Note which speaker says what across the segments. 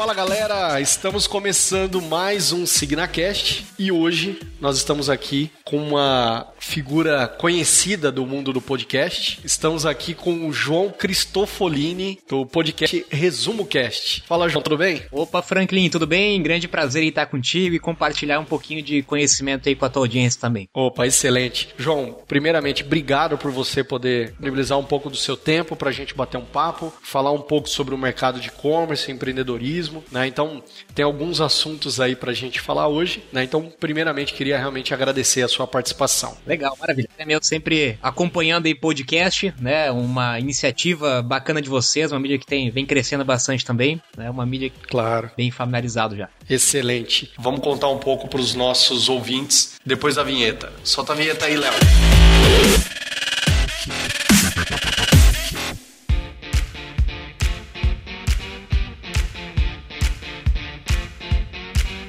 Speaker 1: Fala galera, estamos começando mais um SignaCast e hoje nós estamos aqui com uma figura conhecida do mundo do podcast. Estamos aqui com o João Cristofolini do podcast Resumo Cast. Fala João, tudo bem?
Speaker 2: Opa, Franklin, tudo bem? Grande prazer em estar contigo e compartilhar um pouquinho de conhecimento aí com a tua audiência também.
Speaker 1: Opa, excelente. João, primeiramente, obrigado por você poder disponibilizar um pouco do seu tempo para a gente bater um papo, falar um pouco sobre o mercado de e-commerce, empreendedorismo né? Então, tem alguns assuntos aí pra gente falar hoje, né? Então, primeiramente, queria realmente agradecer a sua participação.
Speaker 2: Legal, maravilha. É meu sempre acompanhando aí podcast, né? Uma iniciativa bacana de vocês, uma mídia que tem, vem crescendo bastante também, né? Uma mídia
Speaker 1: claro.
Speaker 2: bem familiarizado já.
Speaker 1: Excelente. Vamos contar um pouco para os nossos ouvintes depois da vinheta. Solta a vinheta aí, Léo.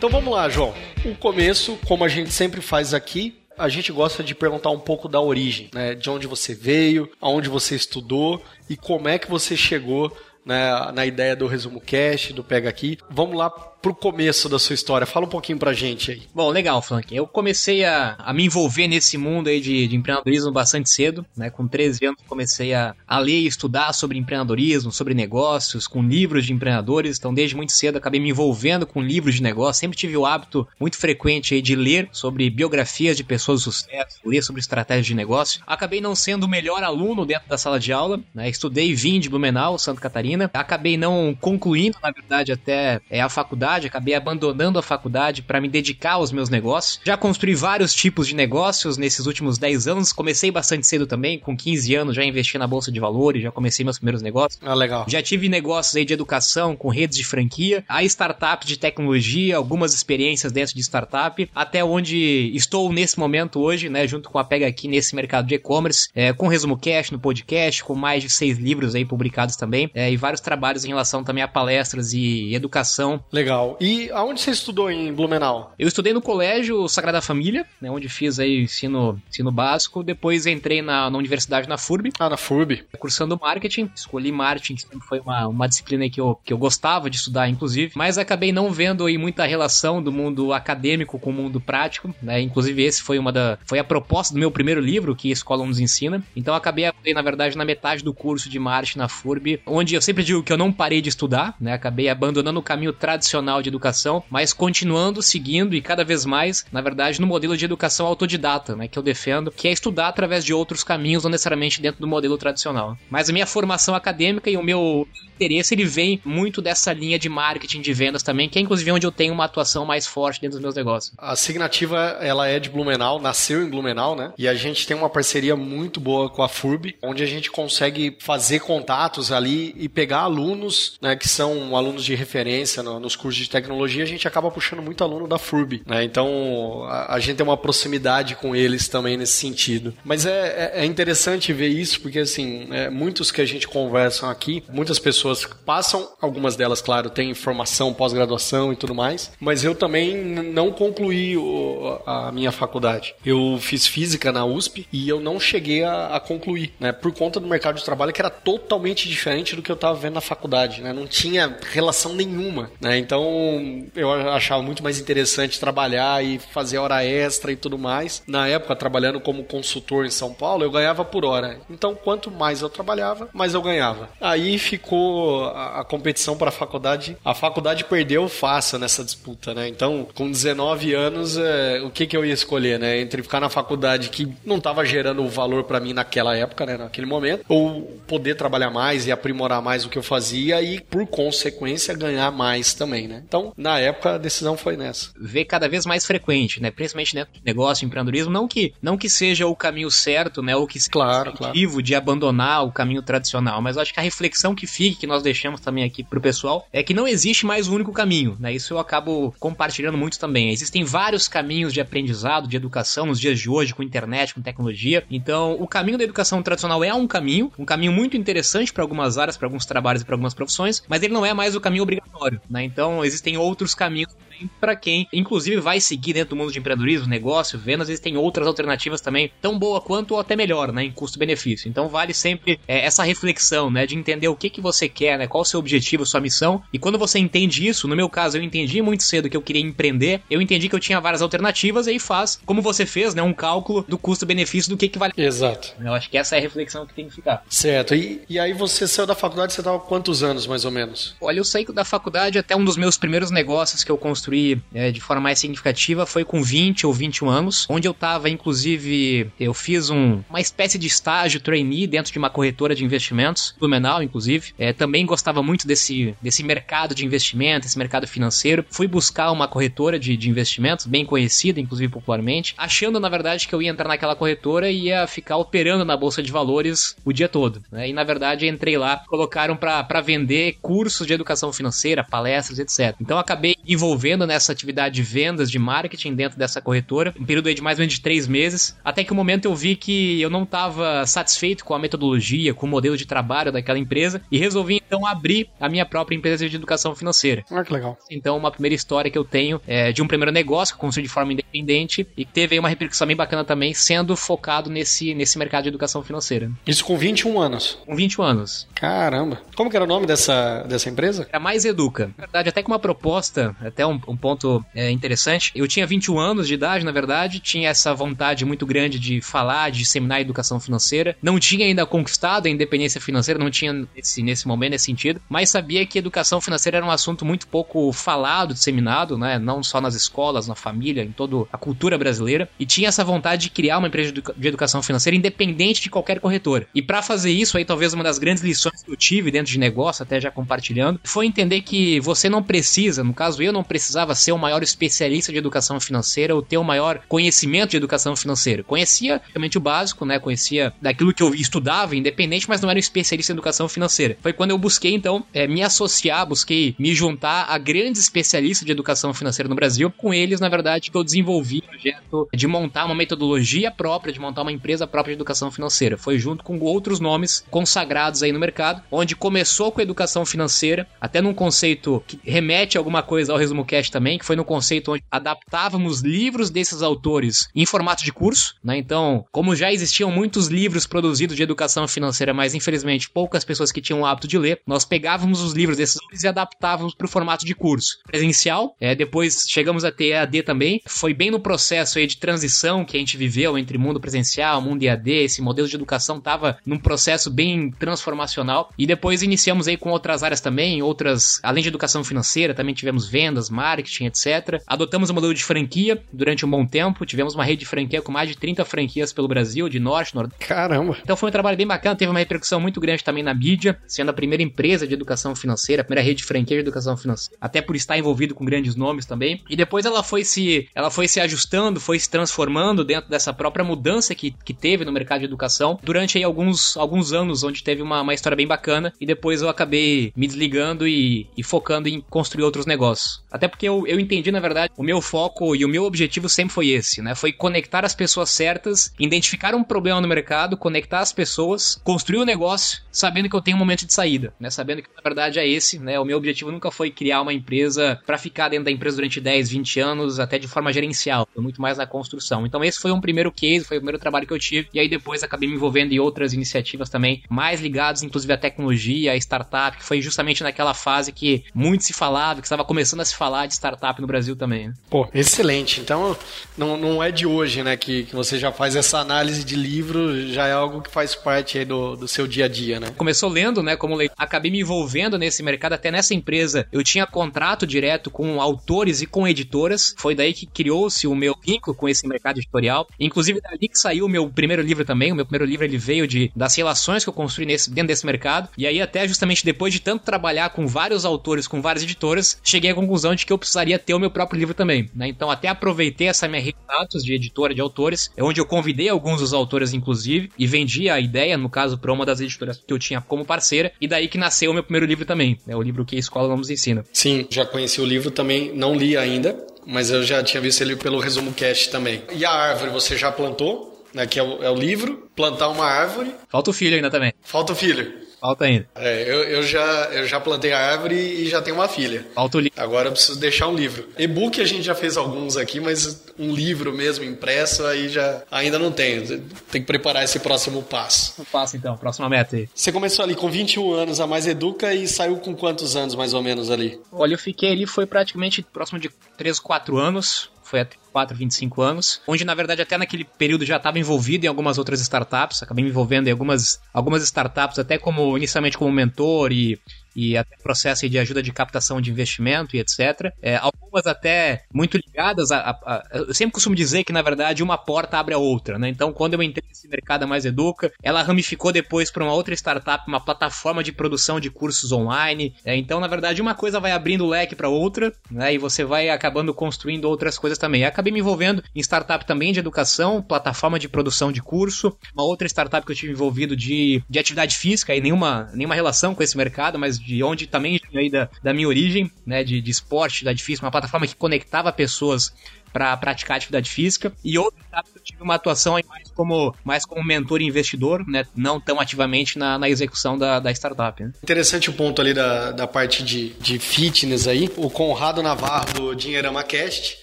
Speaker 1: Então vamos lá, João. O começo, como a gente sempre faz aqui, a gente gosta de perguntar um pouco da origem, né? De onde você veio, aonde você estudou e como é que você chegou né, na ideia do resumo cast, do pega aqui. Vamos lá pro começo da sua história. Fala um pouquinho pra gente aí.
Speaker 2: Bom, legal, Frank. Eu comecei a, a me envolver nesse mundo aí de, de, empreendedorismo bastante cedo, né? Com 13 anos comecei a, a ler e estudar sobre empreendedorismo, sobre negócios, com livros de empreendedores. Então, desde muito cedo acabei me envolvendo com livros de negócio. Sempre tive o hábito muito frequente aí de ler sobre biografias de pessoas de sucesso, ler sobre estratégias de negócio. Acabei não sendo o melhor aluno dentro da sala de aula, né? Estudei vim de Blumenau, Santa Catarina. Acabei não concluindo, na verdade, até é, a faculdade faculdade, acabei abandonando a faculdade para me dedicar aos meus negócios. Já construí vários tipos de negócios nesses últimos 10 anos. Comecei bastante cedo também, com 15 anos já investi na bolsa de valores, já comecei meus primeiros negócios.
Speaker 1: Ah, legal.
Speaker 2: Já tive negócios aí de educação com redes de franquia, a startup de tecnologia, algumas experiências dentro de startup, até onde estou nesse momento hoje, né, junto com a Pega aqui nesse mercado de e-commerce, é, com resumo cash no podcast, com mais de seis livros aí publicados também, é, e vários trabalhos em relação também a palestras e educação.
Speaker 1: Legal. E aonde você estudou em Blumenau?
Speaker 2: Eu estudei no colégio Sagrada Família, né, onde fiz aí ensino, ensino básico. Depois entrei na, na universidade na FURB.
Speaker 1: Ah, na FURB.
Speaker 2: Cursando marketing. Escolhi marketing, que sempre foi uma, uma disciplina que eu, que eu gostava de estudar, inclusive. Mas acabei não vendo aí muita relação do mundo acadêmico com o mundo prático, né? Inclusive esse foi uma da... Foi a proposta do meu primeiro livro, que a escola nos ensina. Então acabei, na verdade, na metade do curso de marketing na FURB, onde eu sempre digo que eu não parei de estudar, né? Acabei abandonando o caminho tradicional de educação, mas continuando seguindo e cada vez mais, na verdade, no modelo de educação autodidata, né, que eu defendo, que é estudar através de outros caminhos, não necessariamente dentro do modelo tradicional. Mas a minha formação acadêmica e o meu interesse, ele vem muito dessa linha de marketing de vendas também, que é inclusive onde eu tenho uma atuação mais forte dentro dos meus negócios.
Speaker 1: A Signativa, ela é de Blumenau, nasceu em Blumenau, né? E a gente tem uma parceria muito boa com a FURB, onde a gente consegue fazer contatos ali e pegar alunos, né, que são alunos de referência nos cursos de tecnologia, a gente acaba puxando muito aluno da FURB, né? Então, a, a gente tem uma proximidade com eles também nesse sentido. Mas é, é, é interessante ver isso, porque assim, é, muitos que a gente conversa aqui, muitas pessoas passam, algumas delas, claro, têm formação, pós-graduação e tudo mais, mas eu também não concluí o, a minha faculdade. Eu fiz física na USP e eu não cheguei a, a, concluir, né? Por conta do mercado de trabalho que era totalmente diferente do que eu estava vendo na faculdade, né? Não tinha relação nenhuma, né? Então eu achava muito mais interessante trabalhar e fazer hora extra e tudo mais. Na época, trabalhando como consultor em São Paulo, eu ganhava por hora. Então, quanto mais eu trabalhava, mais eu ganhava. Aí ficou a, competição para a faculdade, a faculdade perdeu fácil nessa disputa, né? Então, com 19 anos, é, o que, que eu ia escolher, né? Entre ficar na faculdade que não estava gerando valor para mim naquela época, né? Naquele momento, ou poder trabalhar mais e aprimorar mais o que eu fazia e, por consequência, ganhar mais também, né? Então, na época, a decisão foi nessa.
Speaker 2: Ver cada vez mais frequente, né? Principalmente dentro de negócio, empreendedorismo, não que, não que seja o caminho certo, né? Ou que seja
Speaker 1: claro, claro.
Speaker 2: de abandonar o caminho tradicional, mas acho que a reflexão que fique, que nós deixamos também aqui pro pessoal, é que não existe mais um único caminho, né? Isso eu acabo compartilhando muito também. Existem vários caminhos de aprendizado, de educação nos dias de hoje, com internet, com tecnologia. Então, o caminho da educação tradicional é um caminho, um caminho muito interessante para algumas áreas, para alguns trabalhos e para algumas profissões, mas ele não é mais o caminho obrigatório, né? Então existem outros caminhos para quem, inclusive, vai seguir dentro do mundo de empreendedorismo, negócio, vendas, existem outras alternativas também, tão boa quanto ou até melhor, né, em custo-benefício. Então vale sempre é, essa reflexão, né, de entender o que que você quer, né, qual o seu objetivo, sua missão. E quando você entende isso, no meu caso, eu entendi muito cedo que eu queria empreender, eu entendi que eu tinha várias alternativas e aí faz, como você fez, né, um cálculo do custo-benefício do que que vale.
Speaker 1: Exato.
Speaker 2: Eu acho que essa é a reflexão que tem que ficar.
Speaker 1: Certo. E, e aí você saiu da faculdade, você estava quantos anos, mais ou menos?
Speaker 2: Olha, eu saí da faculdade até um dos meus primeiros negócios que eu construí é, de forma mais significativa foi com 20 ou 21 anos, onde eu estava, inclusive, eu fiz um, uma espécie de estágio trainee dentro de uma corretora de investimentos, Blumenau, inclusive. É, também gostava muito desse, desse mercado de investimento, esse mercado financeiro. Fui buscar uma corretora de, de investimentos, bem conhecida, inclusive popularmente, achando, na verdade, que eu ia entrar naquela corretora e ia ficar operando na Bolsa de Valores o dia todo. Né? E, na verdade, entrei lá, colocaram para vender cursos de educação financeira, palestras, etc. Então, acabei envolvendo nessa atividade de vendas, de marketing dentro dessa corretora, um período de mais ou menos de três meses, até que o um momento eu vi que eu não estava satisfeito com a metodologia, com o modelo de trabalho daquela empresa e resolvi então abrir a minha própria empresa de educação financeira.
Speaker 1: Ah, que legal.
Speaker 2: Então, uma primeira história que eu tenho é de um primeiro negócio que eu construí de forma independente e que teve uma repercussão bem bacana também, sendo focado nesse, nesse mercado de educação financeira.
Speaker 1: Isso com 21 anos?
Speaker 2: Com 21 anos.
Speaker 1: Caramba. Como que era o nome dessa, dessa empresa?
Speaker 2: Era Mais Educa. Na verdade, até com uma proposta, até um, um ponto é, interessante. Eu tinha 21 anos de idade, na verdade, tinha essa vontade muito grande de falar, de disseminar a educação financeira. Não tinha ainda conquistado a independência financeira, não tinha nesse, nesse momento, nesse sentido, mas sabia que educação financeira era um assunto muito pouco falado, disseminado, né? Não só nas escolas, na família, em toda a cultura brasileira. E tinha essa vontade de criar uma empresa de educação financeira independente de qualquer corretor. E para fazer isso, aí talvez uma das grandes lições que eu tive dentro de negócio, até já compartilhando, foi entender que você não precisa, no caso eu não precisava ser o maior especialista de educação financeira ou ter o maior conhecimento de educação financeira. Conhecia realmente o básico, né? Conhecia daquilo que eu estudava, independente, mas não era um especialista em educação financeira. Foi quando eu busquei, então, é, me associar, busquei me juntar a grandes especialistas de educação financeira no Brasil. Com eles, na verdade, que eu desenvolvi o projeto de montar uma metodologia própria, de montar uma empresa própria de educação financeira. Foi junto com outros nomes consagrados aí no mercado, onde começou com a educação financeira, até num conceito que remete alguma coisa ao resumo cash também, que foi no conceito onde adaptávamos livros desses autores em formato de curso, né? Então, como já existiam muitos livros produzidos de educação financeira, mas infelizmente poucas pessoas que tinham o hábito de ler, nós pegávamos os livros desses autores e adaptávamos para o formato de curso presencial. É, depois chegamos a ter EAD também. Foi bem no processo aí de transição que a gente viveu entre mundo presencial, mundo EAD, esse modelo de educação estava num processo bem transformacional. E depois iniciamos aí com outras áreas também, outras, além de educação financeira, também tivemos vendas, marketing, etc. Adotamos o modelo de franquia durante um bom tempo. Tivemos uma rede de franquia com mais de 30 franquias pelo Brasil, de norte, nordeste.
Speaker 1: Caramba!
Speaker 2: Então foi um trabalho bem bacana, teve uma repercussão muito grande também na mídia, sendo a primeira empresa de educação financeira, a primeira rede de franquia de educação financeira, até por estar envolvido com grandes nomes também. E depois ela foi se, ela foi se ajustando, foi se transformando dentro dessa própria mudança que, que teve no mercado de educação durante aí alguns, alguns anos, onde teve uma, uma história bem bacana. E depois eu acabei me desligando e, e focando em construir outros negócios. Até porque eu, eu entendi, na verdade, o meu foco e o meu objetivo sempre foi esse, né? Foi conectar as pessoas certas, identificar um problema no mercado, conectar as pessoas, construir o um negócio, sabendo que eu tenho um momento de saída, né? Sabendo que na verdade é esse, né? O meu objetivo nunca foi criar uma empresa para ficar dentro da empresa durante 10, 20 anos, até de forma gerencial, foi muito mais na construção. Então esse foi um primeiro case, foi o primeiro trabalho que eu tive, e aí depois acabei me envolvendo em outras iniciativas também, mais ligadas inclusive à tecnologia, à startup, que foi justamente naquela fase que muito se falava, que estava começando a se falar de startup no Brasil também. Né?
Speaker 1: Pô, excelente. Então não, não é de hoje, né, que, que você já faz essa análise de livro, já é algo que faz parte aí do, do seu dia a dia, né?
Speaker 2: Começou lendo, né, como leitor, acabei me envolvendo nesse mercado, até nessa empresa eu tinha contrato direto com autores e com editoras, foi daí que criou-se o meu vínculo com esse mercado editorial, inclusive dali que saiu o meu primeiro livro também, o meu primeiro livro ele veio de, das relações que eu construí nesse, dentro desse mercado, e aí até justamente depois de tanto trabalhar com vários autores, com várias editoras, cheguei à conclusão de que eu precisaria ter o meu próprio livro também, né, então até aproveitei essa minha status de editora de autores, é onde eu convidei alguns dos autores inclusive, e vendi a ideia, no caso, para uma das editoras que eu tinha como parceira, e daí que nasceu o meu primeiro livro também, né, o livro que a escola não nos ensina.
Speaker 1: Sim, já conheci o livro também, não li ainda, mas eu já tinha visto ele pelo resumo cast também. E a árvore você já plantou? Né, que é o, é o livro, plantar uma árvore.
Speaker 2: Falta o filho ainda também.
Speaker 1: Falta o filho.
Speaker 2: Falta ainda.
Speaker 1: É, eu, eu, já, eu já plantei a árvore e já tenho uma filha.
Speaker 2: Falta o livro.
Speaker 1: Agora eu preciso deixar um livro. E-book a gente já fez alguns aqui, mas um livro mesmo impresso aí já ainda não tenho. Tem que preparar esse próximo passo.
Speaker 2: O passo então, próxima meta aí.
Speaker 1: Você começou ali com 21 anos a Mais Educa e saiu com quantos anos mais ou menos ali?
Speaker 2: Olha, eu fiquei ali, foi praticamente próximo de 3, 4 anos foi até 4, 25 anos, onde na verdade até naquele período já estava envolvido em algumas outras startups, acabei me envolvendo em algumas, algumas startups, até como inicialmente como mentor e e até processo de ajuda de captação de investimento e etc. É, algumas até muito ligadas a, a, a, Eu sempre costumo dizer que, na verdade, uma porta abre a outra, né? Então, quando eu entrei nesse mercado mais educa, ela ramificou depois para uma outra startup, uma plataforma de produção de cursos online. É, então, na verdade, uma coisa vai abrindo o leque para outra, né? E você vai acabando construindo outras coisas também. Eu acabei me envolvendo em startup também de educação, plataforma de produção de curso, uma outra startup que eu tive envolvido de, de atividade física e nenhuma, nenhuma relação com esse mercado, mas de onde também aí da, da minha origem, né, de, de esporte, da difícil, uma plataforma que conectava pessoas para praticar atividade física. E etapa eu tive uma atuação mais como, mais como mentor e investidor, né? Não tão ativamente na, na execução da, da startup. Né?
Speaker 1: Interessante o ponto ali da, da parte de, de fitness aí. O Conrado Navarro do Dinheirama Cast.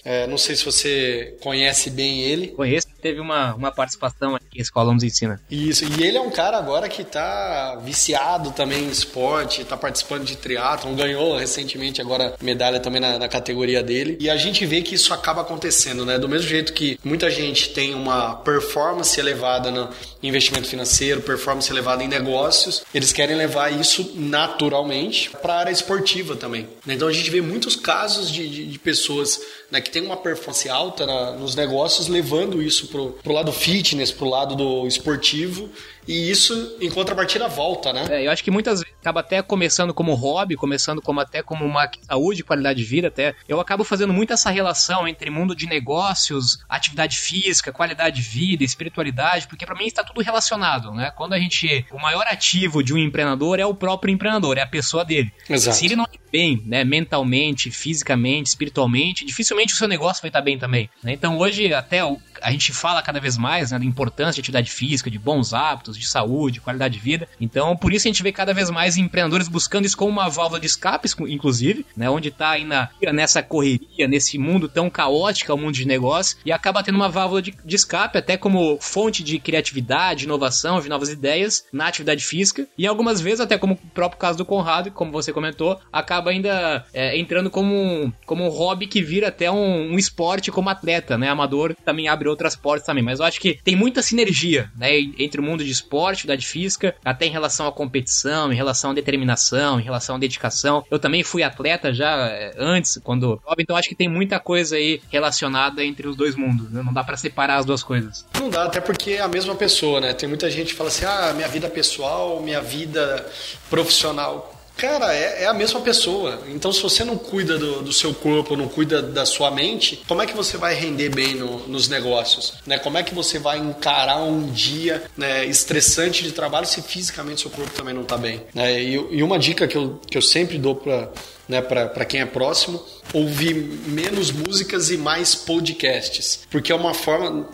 Speaker 1: É, não sei se você conhece bem ele.
Speaker 2: Conheço, teve uma, uma participação aqui na Escola nos Ensina.
Speaker 1: Isso, e ele é um cara agora que tá viciado também em esporte, tá participando de triatlon, ganhou recentemente agora medalha também na, na categoria dele. E a gente vê que isso acaba acontecendo acontecendo, né? Do mesmo jeito que muita gente tem uma performance elevada no investimento financeiro, performance elevada em negócios, eles querem levar isso naturalmente para a área esportiva também. Então a gente vê muitos casos de, de, de pessoas né, que têm uma performance alta na, nos negócios, levando isso pro, pro lado fitness, pro lado do esportivo e isso, em contrapartida, volta, né?
Speaker 2: É, eu acho que muitas vezes acaba até começando como hobby, começando como até como uma saúde, qualidade de vida, até. Eu acabo fazendo muito essa relação entre mundo de negócios, atividade física, qualidade de vida, espiritualidade, porque para mim está tudo relacionado, né? Quando a gente. O maior ativo de um empreendedor é o próprio empreendedor, é a pessoa dele.
Speaker 1: Exato.
Speaker 2: Se ele não está bem, né, mentalmente, fisicamente, espiritualmente, dificilmente o seu negócio vai estar bem também. Né? Então hoje, até a gente fala cada vez mais né, da importância de atividade física, de bons hábitos, de saúde, qualidade de vida. Então, por isso a gente vê cada vez mais empreendedores buscando isso como uma válvula de escape, inclusive, né, onde está aí na, nessa correria, nesse mundo tão caótico, o mundo de negócio, e acaba tendo uma válvula de, de escape, até como fonte de criatividade, inovação, de novas ideias na atividade física, e algumas vezes, até como o próprio caso do Conrado, como você comentou, acaba ainda é, entrando como um, como um hobby que vira até um, um esporte como atleta, né, amador, também abre outras portas também. Mas eu acho que tem muita sinergia, né, entre o mundo de esporte, atividade física, até em relação à competição, em relação à determinação, em relação à dedicação. Eu também fui atleta já é, antes, quando então acho que tem muita coisa aí relacionada entre os dois mundos. Né? Não dá para separar as duas coisas.
Speaker 1: Não dá, até porque é a mesma pessoa, né? Tem muita gente que fala assim: ah, minha vida pessoal, minha vida profissional Cara, é, é, a mesma pessoa. Então, se você não cuida do, do, seu corpo, não cuida da sua mente, como é que você vai render bem no, nos negócios? Né? Como é que você vai encarar um dia né, estressante de trabalho se fisicamente seu corpo também não está bem? Né? E, e, uma dica que eu, que eu sempre dou para né, para quem é próximo, ouvir menos músicas e mais podcasts, porque é uma forma,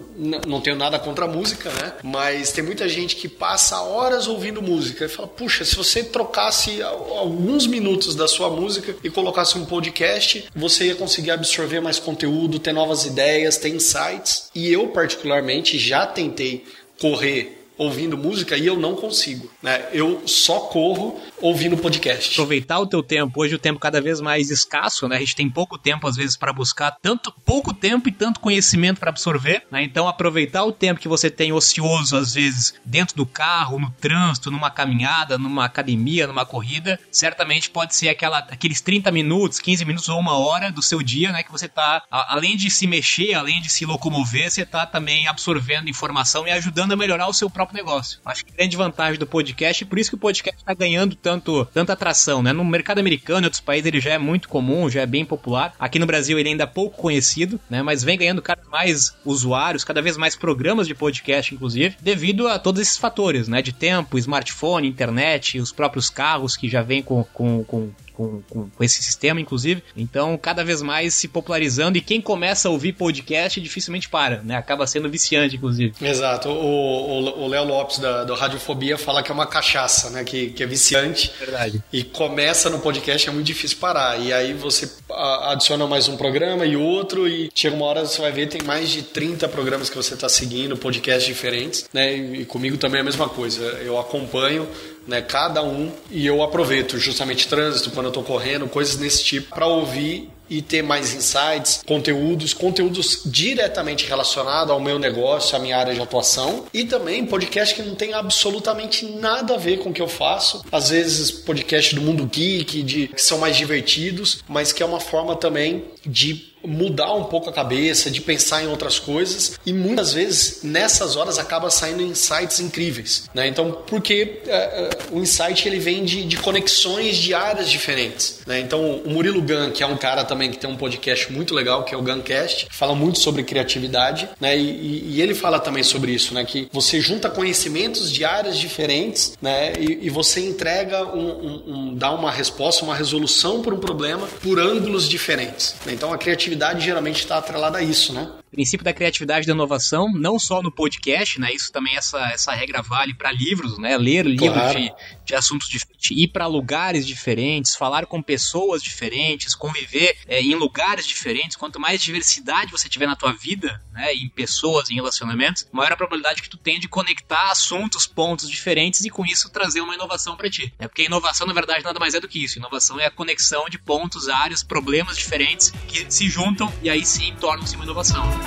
Speaker 1: não tenho nada contra a música, né, mas tem muita gente que passa horas ouvindo música e fala, puxa, se você trocasse alguns minutos da sua música e colocasse um podcast, você ia conseguir absorver mais conteúdo, ter novas ideias, ter insights. E eu particularmente já tentei correr ouvindo música e eu não consigo, né? Eu só corro ouvindo podcast.
Speaker 2: Aproveitar o teu tempo. Hoje o tempo cada vez mais escasso, né? A gente tem pouco tempo às vezes para buscar tanto pouco tempo e tanto conhecimento para absorver, né? Então aproveitar o tempo que você tem ocioso às vezes dentro do carro, no trânsito, numa caminhada, numa academia, numa corrida, certamente pode ser aquela aqueles 30 minutos, 15 minutos ou uma hora do seu dia, né, que você tá além de se mexer, além de se locomover, você tá também absorvendo informação e ajudando a melhorar o seu próprio negócio. Acho que grande vantagem do podcast, e por isso que o podcast está ganhando tanto, tanta atração, né? No mercado americano e outros países ele já é muito comum, já é bem popular. Aqui no Brasil ele ainda é pouco conhecido, né? Mas vem ganhando cada, mais usuários, cada vez mais programas de podcast, inclusive, devido a todos esses fatores, né? De tempo, smartphone, internet, os próprios carros que já vêm com, com, com com, com, com, esse sistema, inclusive. Então, cada vez mais se popularizando e quem começa a ouvir podcast dificilmente para, né? Acaba sendo viciante, inclusive.
Speaker 1: Exato. O Léo Lopes da, do Radiofobia fala que é uma cachaça, né? Que, que é viciante.
Speaker 2: Verdade.
Speaker 1: E começa no podcast, é muito difícil parar. E aí você adiciona mais um programa e outro, e chega uma hora você vai ver, tem mais de 30 programas que você está seguindo, podcasts diferentes, né? E comigo também é a mesma coisa. Eu acompanho né, cada um, e eu aproveito justamente trânsito, quando eu estou correndo, coisas desse tipo, para ouvir e ter mais insights, conteúdos, conteúdos diretamente relacionados ao meu negócio, à minha área de atuação e também podcast que não tem absolutamente nada a ver com o que eu faço. Às vezes podcast do mundo geek, de que são mais divertidos, mas que é uma forma também de mudar um pouco a cabeça, de pensar em outras coisas e muitas vezes nessas horas acaba saindo insights incríveis, né? Então, porque é, é, o insight ele vem de, de, conexões de áreas diferentes, né? Então, o Murilo Gun, que é um cara também que tem um podcast muito legal, que é o Guncast, fala muito sobre criatividade, né? E, e, ele fala também sobre isso, né? Que você junta conhecimentos de áreas diferentes, né? E, e você entrega um, um, um, dá uma resposta, uma resolução para um problema por ângulos diferentes. Né? Então, a criatividade criatividade geralmente está atrelada a isso, né?
Speaker 2: Princípio da criatividade e da inovação, não só no podcast, né? Isso também, essa, essa regra vale para livros, né? Ler livros claro. de, de assuntos diferentes, ir para lugares diferentes, falar com pessoas diferentes, conviver é, em lugares diferentes. Quanto mais diversidade você tiver na tua vida, né? Em pessoas, em relacionamentos, maior a probabilidade que tu tem de conectar assuntos, pontos diferentes e com isso trazer uma inovação para ti. É porque inovação, na verdade, nada mais é do que isso. Inovação é a conexão de pontos, áreas, problemas diferentes que se juntam e aí sim tornam-se uma inovação.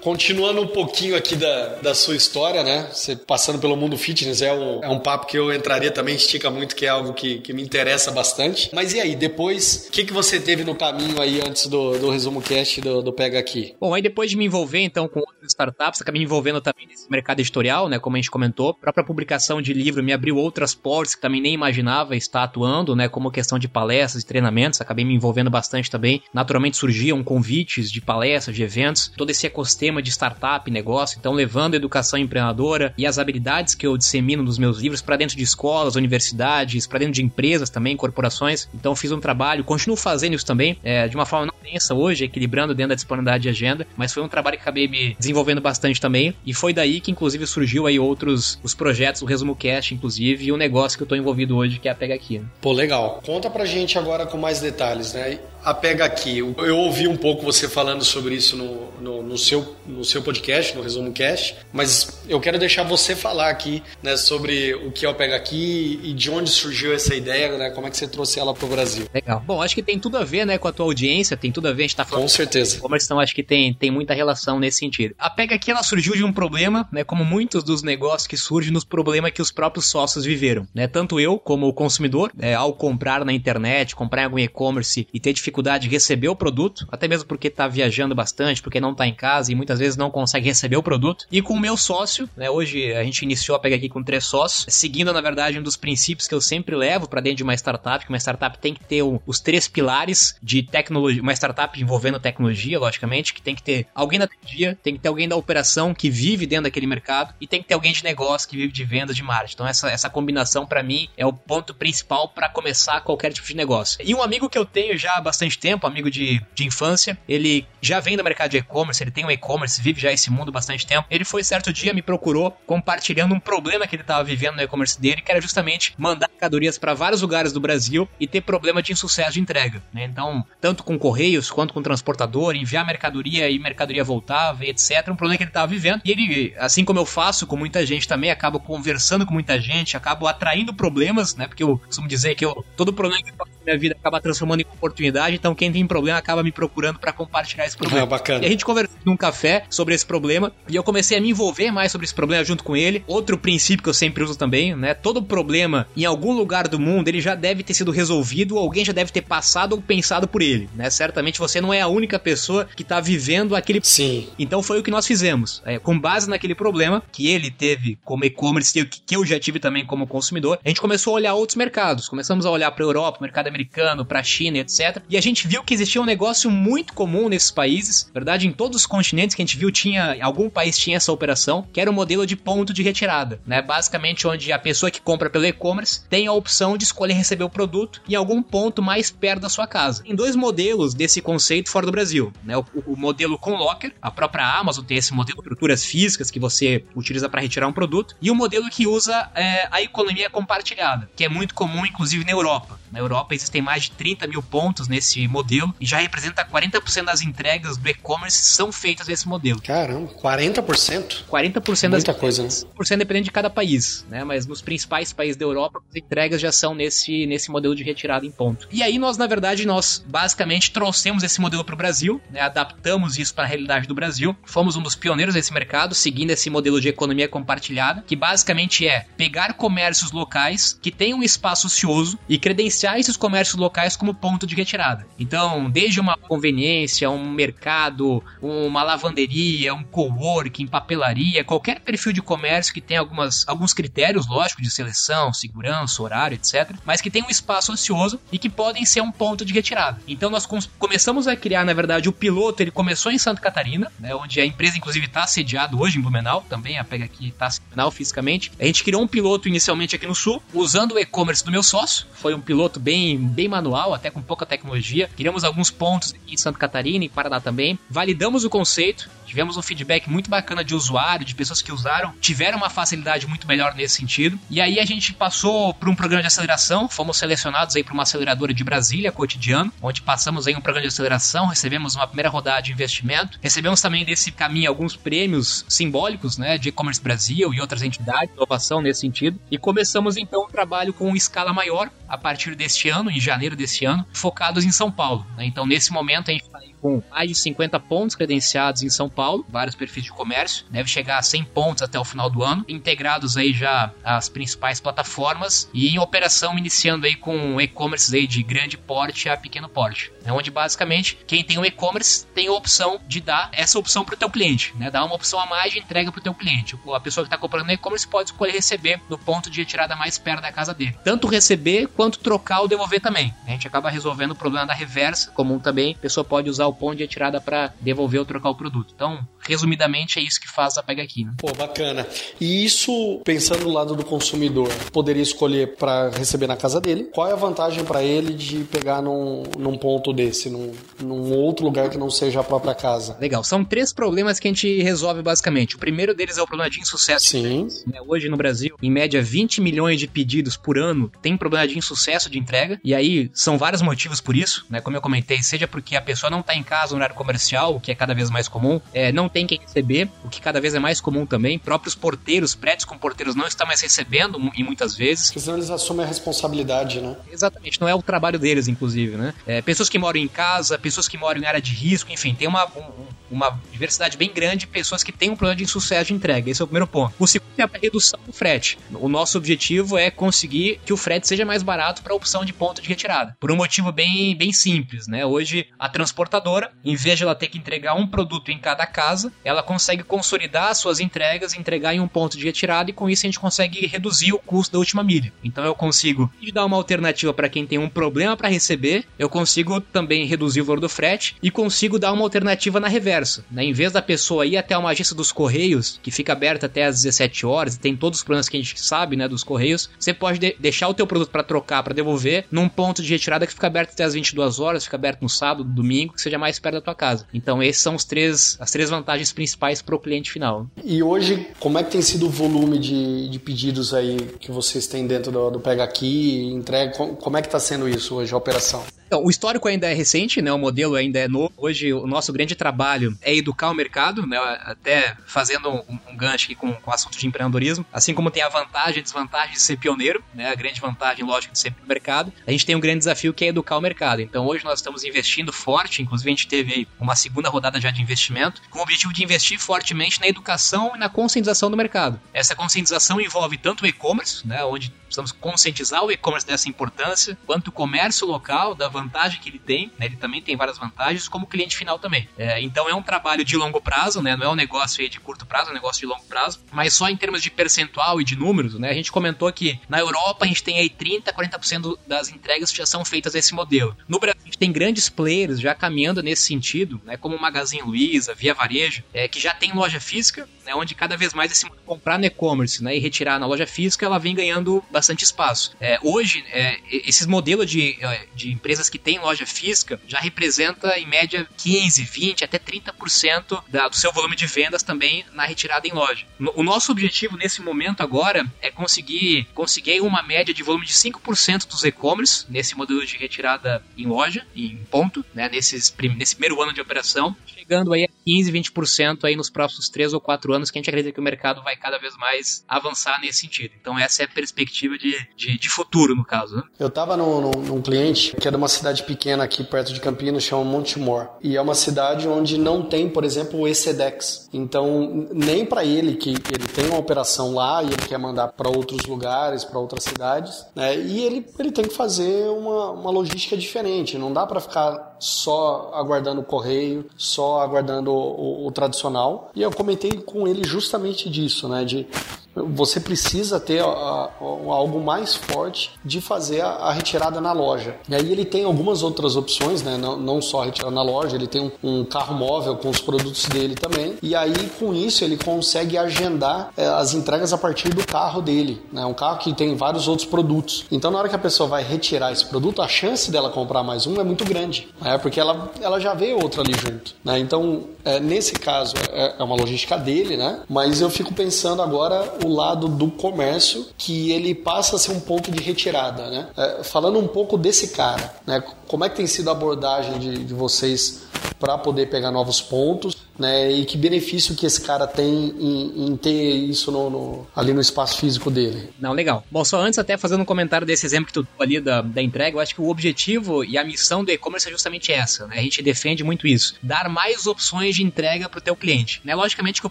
Speaker 1: Continuando um pouquinho aqui da, da sua história, né? Você passando pelo mundo fitness é um, é um papo que eu entraria também, estica muito, que é algo que, que me interessa bastante. Mas e aí, depois, o que, que você teve no caminho aí antes do, do resumo cast do, do Pega Aqui?
Speaker 2: Bom, aí depois de me envolver então com startups, acabei me envolvendo também nesse mercado editorial, né? Como a gente comentou. A própria publicação de livro me abriu outras portas que também nem imaginava estar atuando, né? Como questão de palestras e treinamentos, acabei me envolvendo bastante também. Naturalmente surgiam convites de palestras, de eventos, todo esse ecossistema sistema de startup, negócio, então levando a educação empreendedora e as habilidades que eu dissemino nos meus livros para dentro de escolas, universidades, para dentro de empresas também, corporações. Então fiz um trabalho, continuo fazendo isso também, é, de uma forma não densa hoje, equilibrando dentro da disponibilidade de agenda, mas foi um trabalho que acabei me desenvolvendo bastante também, e foi daí que inclusive surgiu aí outros os projetos, o Resumo Cast, inclusive, e o negócio que eu estou envolvido hoje, que é a Pega Aqui. Né?
Speaker 1: Pô, legal. Conta pra gente agora com mais detalhes, né? A Pega Aqui, eu ouvi um pouco você falando sobre isso no, no, no seu no seu podcast, no Resumo Cast, mas eu quero deixar você falar aqui, né, sobre o que é o Pega Aqui e de onde surgiu essa ideia, né, como é que você trouxe ela para o Brasil.
Speaker 2: Legal. Bom, acho que tem tudo a ver, né, com a tua audiência, tem tudo a ver, a gente tá falando...
Speaker 1: Com certeza.
Speaker 2: E-commerce, então acho que tem, tem muita relação nesse sentido. A Pega Aqui, ela surgiu de um problema, né, como muitos dos negócios que surgem nos problemas que os próprios sócios viveram, né, tanto eu como o consumidor, é, ao comprar na internet, comprar em algum e-commerce e ter dificuldade de receber o produto, até mesmo porque tá viajando bastante, porque não tá em casa e muitas vezes não consegue receber o produto. E com o meu sócio, né, hoje a gente iniciou a pegar aqui com três sócios, seguindo na verdade um dos princípios que eu sempre levo para dentro de uma startup, que uma startup tem que ter os três pilares de tecnologia, uma startup envolvendo tecnologia, logicamente, que tem que ter alguém da tecnologia, tem que ter alguém da operação que vive dentro daquele mercado e tem que ter alguém de negócio que vive de vendas de marketing. Então essa, essa combinação para mim é o ponto principal para começar qualquer tipo de negócio. E um amigo que eu tenho já há bastante tempo, amigo de, de infância, ele já vem do mercado de e-commerce, ele tem um e-commerce, vive já esse mundo bastante tempo. Ele foi certo dia, me procurou compartilhando um problema que ele estava vivendo no e-commerce dele, que era justamente mandar mercadorias para vários lugares do Brasil e ter problema de insucesso de entrega. Né? Então, tanto com correios quanto com transportador, enviar mercadoria e mercadoria voltava etc. Um problema que ele estava vivendo. E ele, assim como eu faço com muita gente também, acabo conversando com muita gente, acabo atraindo problemas, né? Porque eu costumo dizer que eu, todo problema que na minha vida acaba transformando em oportunidade. Então, quem tem problema acaba me procurando para compartilhar esse problema.
Speaker 1: É, bacana.
Speaker 2: E a gente conversou num café sobre esse problema e eu comecei a me envolver mais sobre esse problema junto com ele. Outro princípio que eu sempre uso também, né? Todo problema em algum lugar do mundo ele já deve ter sido resolvido, alguém já deve ter passado ou pensado por ele, né? Certamente você não é a única pessoa que tá vivendo aquele.
Speaker 1: Sim.
Speaker 2: Então foi o que nós fizemos. É, com base naquele problema que ele teve como e-commerce, que eu já tive também como consumidor, a gente começou a olhar outros mercados. Começamos a olhar para a Europa, mercado americano americano, para a China, etc. E a gente viu que existia um negócio muito comum nesses países, verdade, em todos os continentes que a gente viu tinha algum país tinha essa operação, que era o um modelo de ponto de retirada, né? Basicamente onde a pessoa que compra pelo e-commerce tem a opção de escolher receber o produto em algum ponto mais perto da sua casa. Em dois modelos desse conceito fora do Brasil, né? O, o modelo com locker, a própria Amazon tem esse modelo de estruturas físicas que você utiliza para retirar um produto, e o modelo que usa é, a economia compartilhada, que é muito comum inclusive na Europa. Na Europa existem mais de 30 mil pontos nesse modelo e já representa 40% das entregas do e-commerce são feitas nesse modelo.
Speaker 1: Caramba, 40%?
Speaker 2: 40%
Speaker 1: das Muita coisa, né?
Speaker 2: Por cento dependendo de cada país, né? Mas nos principais países da Europa, as entregas já são nesse, nesse modelo de retirada em ponto. E aí nós, na verdade, nós basicamente trouxemos esse modelo para o Brasil, né? adaptamos isso para a realidade do Brasil. Fomos um dos pioneiros desse mercado, seguindo esse modelo de economia compartilhada, que basicamente é pegar comércios locais que têm um espaço ocioso e credenciar esses comércios locais como ponto de retirada. Então, desde uma conveniência, um mercado, uma lavanderia, um coworking, papelaria, qualquer perfil de comércio que tem algumas, alguns critérios, lógico, de seleção, segurança, horário, etc., mas que tem um espaço ocioso e que podem ser um ponto de retirada. Então, nós começamos a criar, na verdade, o piloto, ele começou em Santa Catarina, né, onde a empresa, inclusive, está sediada hoje em Blumenau, também a Pega aqui está Blumenau fisicamente. A gente criou um piloto inicialmente aqui no Sul, usando o e-commerce do meu sócio, foi um piloto bem, bem manual, até com pouca tecnologia. Criamos alguns pontos em Santa Catarina e Paraná também. Validamos o conceito, tivemos um feedback muito bacana de usuário, de pessoas que usaram, tiveram uma facilidade muito melhor nesse sentido. E aí a gente passou por um programa de aceleração, fomos selecionados aí para uma aceleradora de Brasília, cotidiano, onde passamos aí um programa de aceleração, recebemos uma primeira rodada de investimento, recebemos também desse caminho alguns prêmios simbólicos, né, de e-commerce Brasil e outras entidades, inovação nesse sentido, e começamos então um trabalho com escala maior a partir deste ano, em janeiro desse ano, focados em São Paulo. Né? Então nesse momento a gente está com mais de 50 pontos credenciados em São Paulo, vários perfis de comércio, deve chegar a 100 pontos até o final do ano, integrados aí já às principais plataformas e em operação iniciando aí com e-commerce aí de grande porte a pequeno porte, né, onde basicamente quem tem o e-commerce tem a opção de dar essa opção para o teu cliente, né, dar uma opção a mais de entrega para o teu cliente. A pessoa que está comprando no e-commerce pode escolher receber no ponto de retirada mais perto da casa dele, tanto receber quanto trocar ou devolver também. A gente acaba resolvendo o problema da reversa, comum também, a pessoa pode usar o ponto de retirada para devolver ou trocar o produto. Então, resumidamente, é isso que faz a Pega Aqui. Né?
Speaker 1: Pô, bacana. E isso, pensando do lado do consumidor, poderia escolher para receber na casa dele. Qual é a vantagem para ele de pegar num, num ponto desse, num, num outro lugar que não seja a própria casa?
Speaker 2: Legal. São três problemas que a gente resolve basicamente. O primeiro deles é o problema de insucesso.
Speaker 1: Sim.
Speaker 2: Né, hoje no Brasil, em média, 20 milhões de pedidos por ano tem problema de insucesso de entrega. E aí, são vários motivos por isso, né? Como eu comentei, seja porque a pessoa não está em casa no horário comercial, o que é cada vez mais comum, é, não tem quem receber, o que cada vez é mais comum também. Próprios porteiros, prédios com porteiros não estão mais recebendo e muitas vezes.
Speaker 1: Porque senão eles assumem a responsabilidade, né?
Speaker 2: Exatamente, não é o trabalho deles, inclusive, né? É, pessoas que moram em casa, pessoas que moram em área de risco, enfim, tem uma, um, uma diversidade bem grande de pessoas que têm um problema de insucesso de entrega. Esse é o primeiro ponto. O segundo é a redução do frete. O nosso objetivo é conseguir que o frete seja mais barato para a opção de ponto de retirada. Por um motivo bem, bem simples, né? Hoje, a transportadora, em vez de ela ter que entregar um produto em cada casa, ela consegue consolidar suas entregas, entregar em um ponto de retirada e com isso a gente consegue reduzir o custo da última milha. Então eu consigo dar uma alternativa para quem tem um problema para receber, eu consigo também reduzir o valor do frete e consigo dar uma alternativa na reversa. Né? Em vez da pessoa ir até uma agência dos Correios, que fica aberta até às 17 horas e tem todos os problemas que a gente sabe né, dos Correios, você pode de deixar o teu produto para trocar, para devolver, num ponto de retirada que fica aberto até às 22 horas, fica aberto no sábado, domingo, que seja mais perto da tua casa. Então esses são os três, as três vantagens principais para o cliente final.
Speaker 1: E hoje, como é que tem sido o volume de, de pedidos aí que vocês têm dentro do, do Pega Aqui, entrega? Como é que está sendo isso hoje, a operação?
Speaker 2: Então, o histórico ainda é recente, né? O modelo ainda é novo. Hoje, o nosso grande trabalho é educar o mercado, né? Até fazendo um, um gancho aqui com, com o assunto de empreendedorismo. Assim como tem a vantagem e desvantagem de ser pioneiro, né? A grande vantagem, lógico, de ser no mercado. A gente tem um grande desafio que é educar o mercado. Então, hoje nós estamos investindo forte. Inclusive, a gente teve uma segunda rodada já de investimento, com o objetivo de investir fortemente na educação e na conscientização do mercado. Essa conscientização envolve tanto o e-commerce, né? Onde precisamos conscientizar o e-commerce dessa importância, quanto o comércio local, da vantagem que ele tem, né? Ele também tem várias vantagens, como cliente final também. É, então é um trabalho de longo prazo, né? Não é um negócio de curto prazo, é um negócio de longo prazo, mas só em termos de percentual e de números, né? A gente comentou que na Europa a gente tem aí 30, 40% das entregas que já são feitas nesse modelo. No Brasil a gente tem grandes players já caminhando nesse sentido, né? Como o Magazine Luiza, Via Varejo, é, que já tem loja física, né? Onde cada vez mais esse comprar no e-commerce, né? E retirar na loja física, ela vem ganhando bastante espaço. É, hoje, é, esses modelos de, é, de empresas que têm loja física já representa em média 15, 20, até 30% da, do seu volume de vendas também na retirada em loja. O nosso objetivo nesse momento agora é conseguir conseguir uma média de volume de 5% dos e-commerce nesse modelo de retirada em loja, em ponto, né, nesses, nesse primeiro ano de operação, chegando aí 15, 20% aí nos próximos 3 ou 4 anos, que a gente acredita que o mercado vai cada vez mais avançar nesse sentido. Então essa é a perspectiva de, de, de futuro, no caso. Né?
Speaker 1: Eu estava num cliente que é de uma cidade pequena aqui perto de Campinas, chama Montemor. E é uma cidade onde não tem, por exemplo, o ECDEX. Então, nem para ele, que ele tem uma operação lá e ele quer mandar para outros lugares, para outras cidades, né? e ele, ele tem que fazer uma, uma logística diferente. Não dá para ficar só aguardando o correio, só aguardando o, o, o tradicional. E eu comentei com ele justamente disso, né? De você precisa ter algo mais forte de fazer a, retirada na loja. E aí ele tem algumas outras opções, né? não, só retirar na loja, ele tem um, carro móvel com os produtos dele também. E aí com isso ele consegue agendar é, as entregas a partir do carro dele. Né? Um carro que tem vários outros produtos. Então na hora que a pessoa vai retirar esse produto, a chance dela comprar mais um é muito grande, né? porque ela, ela já vê outro ali junto. Né? Então é, nesse caso é, é uma logística dele, né? mas eu fico pensando agora o lado do comércio que ele passa a ser um ponto de retirada, né? É, falando um pouco desse cara, né? Como é que tem sido a abordagem de, de vocês para poder pegar novos pontos, né? E que benefício que esse cara tem em, em ter isso no, no, ali no espaço físico dele.
Speaker 2: Não, legal. Bom, só antes até fazendo um comentário desse exemplo que tu ali da, da entrega, eu acho que o objetivo e a missão do e-commerce é justamente essa, né? A gente defende muito isso. Dar mais opções de entrega para o teu cliente. Né? Logicamente que o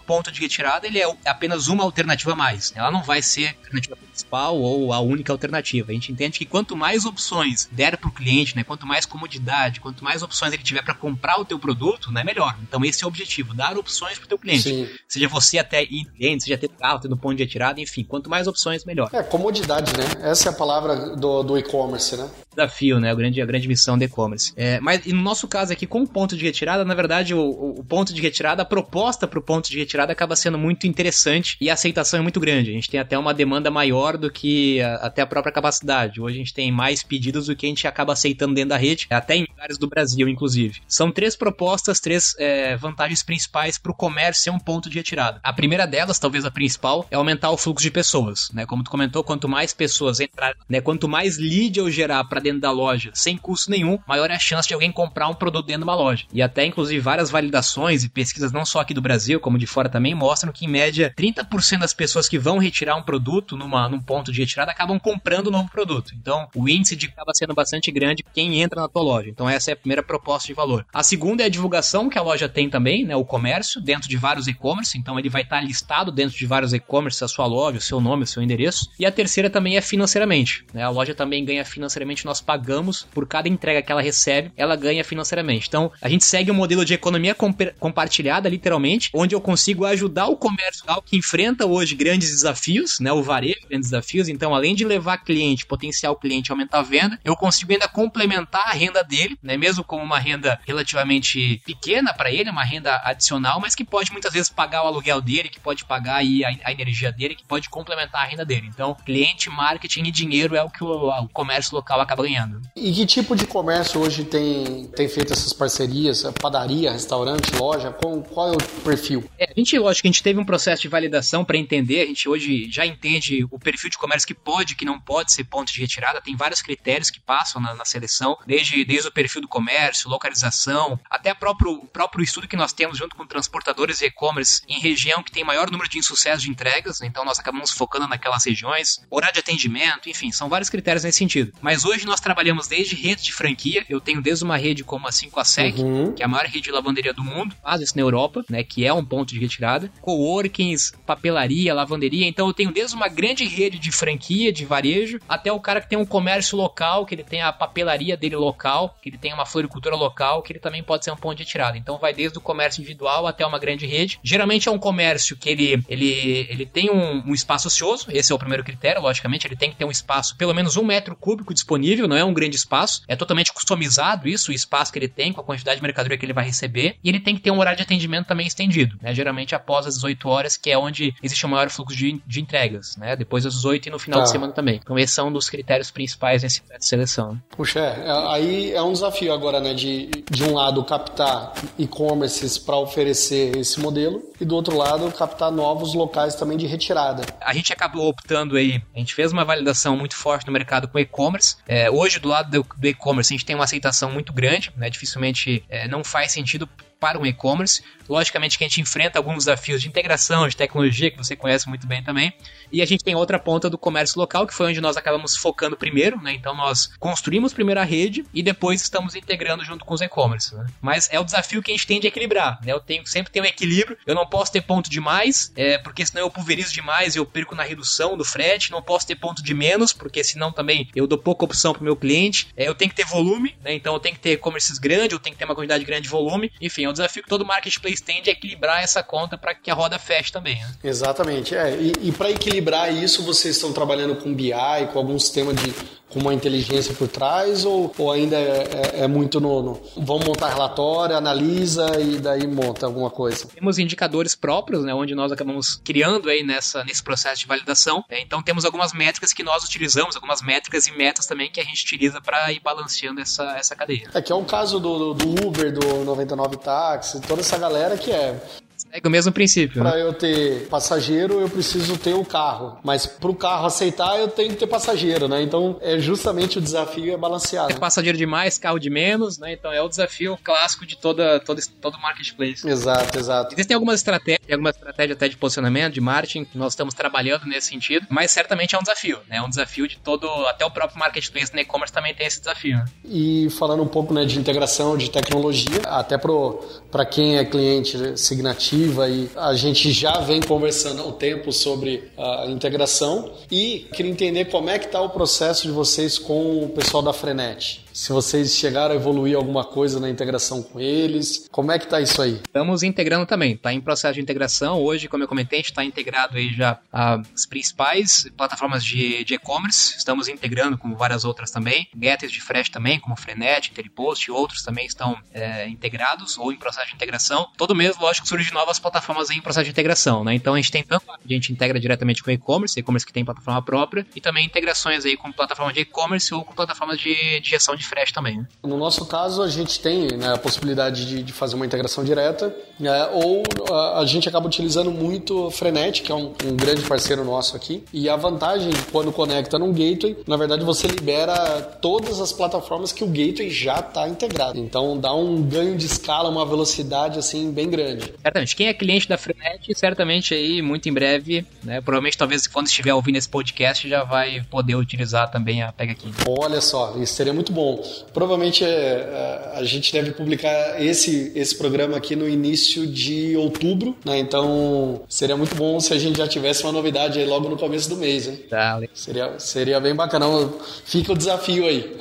Speaker 2: ponto de retirada ele é apenas uma alternativa a mais. Ela não vai ser a alternativa principal ou a única alternativa. A gente entende que quanto mais opções der para o cliente, né? quanto mais comodidade, quanto mais opções ele tiver para comprar o teu produto, né? melhor. Então esse é o objetivo, dar opções para o teu cliente. Sim. Seja você até ir cliente, seja ter carro, tendo ponto de retirada, enfim, quanto mais opções, melhor.
Speaker 1: É, comodidade, né? Essa é a palavra do, do e-commerce, né?
Speaker 2: Desafio, né? A grande, a grande missão do e-commerce. É, mas no nosso caso aqui, com o ponto de retirada, na verdade, o, o ponto de retirada, a proposta para o ponto de retirada acaba sendo muito interessante e a aceitação é muito grande. A gente tem até uma demanda maior do que a, até a própria capacidade. Hoje a gente tem mais pedidos do que a gente acaba aceitando dentro da rede, até em lugares do Brasil, inclusive. São três propostas, três é, vantagens principais para o comércio ser um ponto de retirada. A primeira delas, talvez a principal, é aumentar o fluxo de pessoas. Né? Como tu comentou, quanto mais pessoas entrarem, né? quanto mais lead eu gerar para dentro da loja, sem custo nenhum, maior é a chance de alguém comprar um produto dentro de uma loja. E até, inclusive, várias validações e pesquisas, não só aqui do Brasil, como de fora também, mostram que, em média, 30% das pessoas que vão retirar um produto numa, num ponto de retirada acabam comprando um novo produto. Então, o índice de acaba sendo bastante grande quem entra na tua loja. Então, essa é a primeira proposta de valor. A segunda é a divulgação que a loja tem também, né? O comércio, dentro de vários e-commerce. Então, ele vai estar listado dentro de vários e-commerce, a sua loja, o seu nome, o seu endereço. E a terceira também é financeiramente. Né? A loja também ganha financeiramente, nós pagamos por cada entrega que ela recebe, ela ganha financeiramente. Então, a gente segue um modelo de economia compartilhada, literalmente, onde eu consigo ajudar o comércio que enfrenta hoje grandes desafios, né? O varejo, grandes desafios. Então, além de levar cliente, potencial cliente, aumentar a venda, eu consigo ainda complementar a renda dele, né? Mesmo com uma renda relativamente pequena para ele, uma renda adicional, mas que pode muitas vezes pagar o aluguel dele, que pode pagar aí a, a energia dele, que pode complementar a renda dele. Então, cliente, marketing e dinheiro é o que o, o comércio local acaba ganhando.
Speaker 1: E que tipo de comércio hoje tem, tem feito essas parcerias? Padaria, restaurante, loja? Qual, qual é o perfil?
Speaker 2: É, a gente, lógico, a gente teve um processo de validação para entender, a gente hoje já entende o perfil de comércio que pode, que não pode ser ponto de retirada, tem vários critérios que passam na, na seleção, desde, desde o perfil do comércio, localização, até próprio, o próprio estudo que nós temos junto com transportadores e e-commerce em região que tem maior número de insucesso de entregas, então nós acabamos focando naquelas regiões, horário de atendimento, enfim, são vários critérios nesse sentido. Mas hoje nós trabalhamos desde rede de franquia. Eu tenho desde uma rede como a 5 a SEC, uhum. que é a maior rede de lavanderia do mundo, faz isso na Europa, né? Que é um ponto de retirada. Coworkings, papelaria, lavanderia. Então eu tenho desde uma grande rede de franquia, de varejo, até o cara que tem um comércio local, que ele tem a papelaria dele local, que ele tem uma floricultura local, que ele também pode ser um ponto de retirada. Então vai desde o comércio individual até uma grande rede. Geralmente é um comércio que ele, ele, ele tem um, um espaço ocioso, esse é o primeiro critério, logicamente, ele tem que ter um espaço, pelo menos um metro cúbico disponível, não é um grande espaço, é totalmente customizado isso, o espaço que ele tem, com a quantidade de mercadoria que ele vai receber, e ele tem que ter um horário de atendimento também estendido, né? Geralmente após as 18 horas, que é onde existe o maior fluxo de, de entregas, né? Depois das 18 e no final tá. de semana também. Então esses são um dos critérios principais nesse de seleção.
Speaker 1: Puxa, é, é, aí é um desafio agora, né? De, de um lado captar e-commerces para oferecer esse modelo, e do outro lado captar novos locais também de retirada.
Speaker 2: A gente acabou optando aí, a gente fez uma validação muito forte no mercado com e-commerce. É, hoje, do lado do, do e-commerce, a gente tem uma aceitação muito grande, né? Dificilmente é, não faz sentido para um e-commerce. Logicamente que a gente enfrenta alguns desafios de integração, de tecnologia, que você conhece muito bem também. E a gente tem outra ponta do comércio local, que foi onde nós acabamos focando primeiro, né? Então nós construímos primeiro a rede e depois estamos integrando junto com os e-commerce. Né? Mas é o desafio que a gente tem de equilibrar, né? Eu tenho sempre ter um equilíbrio. Eu não posso ter ponto demais, é, porque senão eu pulverizo demais e eu perco na redução do frete. Não posso ter ponto de menos, porque senão também eu dou pouca opção para o meu cliente. É, eu tenho que ter volume, né? Então eu tenho que ter e-commerces grandes, eu tenho que ter uma quantidade grande de volume. Enfim, é um desafio que todo marketplace tem de equilibrar essa conta para que a roda feche também. Né?
Speaker 1: Exatamente. É, e, e para equilibrar isso, vocês estão trabalhando com BI, com algum sistema de com uma inteligência por trás ou, ou ainda é, é, é muito no, no, Vamos montar relatório, analisa e daí monta alguma coisa?
Speaker 2: Temos indicadores próprios, né, onde nós acabamos criando aí nessa, nesse processo de validação. Né, então temos algumas métricas que nós utilizamos, algumas métricas e metas também que a gente utiliza para ir balanceando essa, essa cadeia.
Speaker 1: É que é o caso do, do Uber, do 99 Táxi, toda essa galera que é
Speaker 2: Segue o mesmo princípio.
Speaker 1: Para né? eu ter passageiro, eu preciso ter o carro. Mas para o carro aceitar, eu tenho que ter passageiro, né? Então, é justamente o desafio é balanceado. É
Speaker 2: passageiro de mais, carro de menos, né? Então, é o desafio clássico de toda, todo, todo marketplace.
Speaker 1: Exato, exato.
Speaker 2: Existem algumas estratégias, algumas estratégias até de posicionamento, de marketing, que nós estamos trabalhando nesse sentido, mas certamente é um desafio, né? É um desafio de todo, até o próprio marketplace no e-commerce também tem esse desafio. Né?
Speaker 1: E falando um pouco né, de integração, de tecnologia, até para quem é cliente signativo, e a gente já vem conversando há um tempo sobre a integração e queria entender como é que está o processo de vocês com o pessoal da Frenet se vocês chegaram a evoluir alguma coisa na integração com eles. Como é que tá isso aí?
Speaker 2: Estamos integrando também, tá em processo de integração. Hoje, como eu comentei, a gente está integrado aí já as principais plataformas de e-commerce. Estamos integrando com várias outras também. Getters de Fresh também, como Frenet, Interpost e outros também estão é, integrados ou em processo de integração. Todo mês, lógico, surgem novas plataformas em processo de integração, né? Então a gente tem tanto a gente integra diretamente com e-commerce, e-commerce que tem plataforma própria, e também integrações aí com plataformas de e-commerce ou com plataformas de, de gestão de Fresh também. Né?
Speaker 1: No nosso caso, a gente tem né, a possibilidade de, de, fazer uma integração direta, né, ou a, a, gente acaba utilizando muito o Frenet, que é um, um, grande parceiro nosso aqui. E a vantagem de quando conecta num gateway, na verdade você libera todas as plataformas que o gateway já está integrado. Então dá um ganho de escala, uma velocidade assim bem grande.
Speaker 2: Certamente. Quem é cliente da Frenet, certamente aí muito em breve, né, provavelmente talvez quando estiver ouvindo esse podcast já vai poder utilizar também a Pega aqui.
Speaker 1: Olha só, isso seria muito bom. Provavelmente é, a gente deve publicar esse, esse programa aqui no início de outubro, né? Então seria muito bom se a gente já tivesse uma novidade aí logo no começo do mês, hein?
Speaker 2: Tá,
Speaker 1: seria, seria bem bacana. Fica o desafio aí.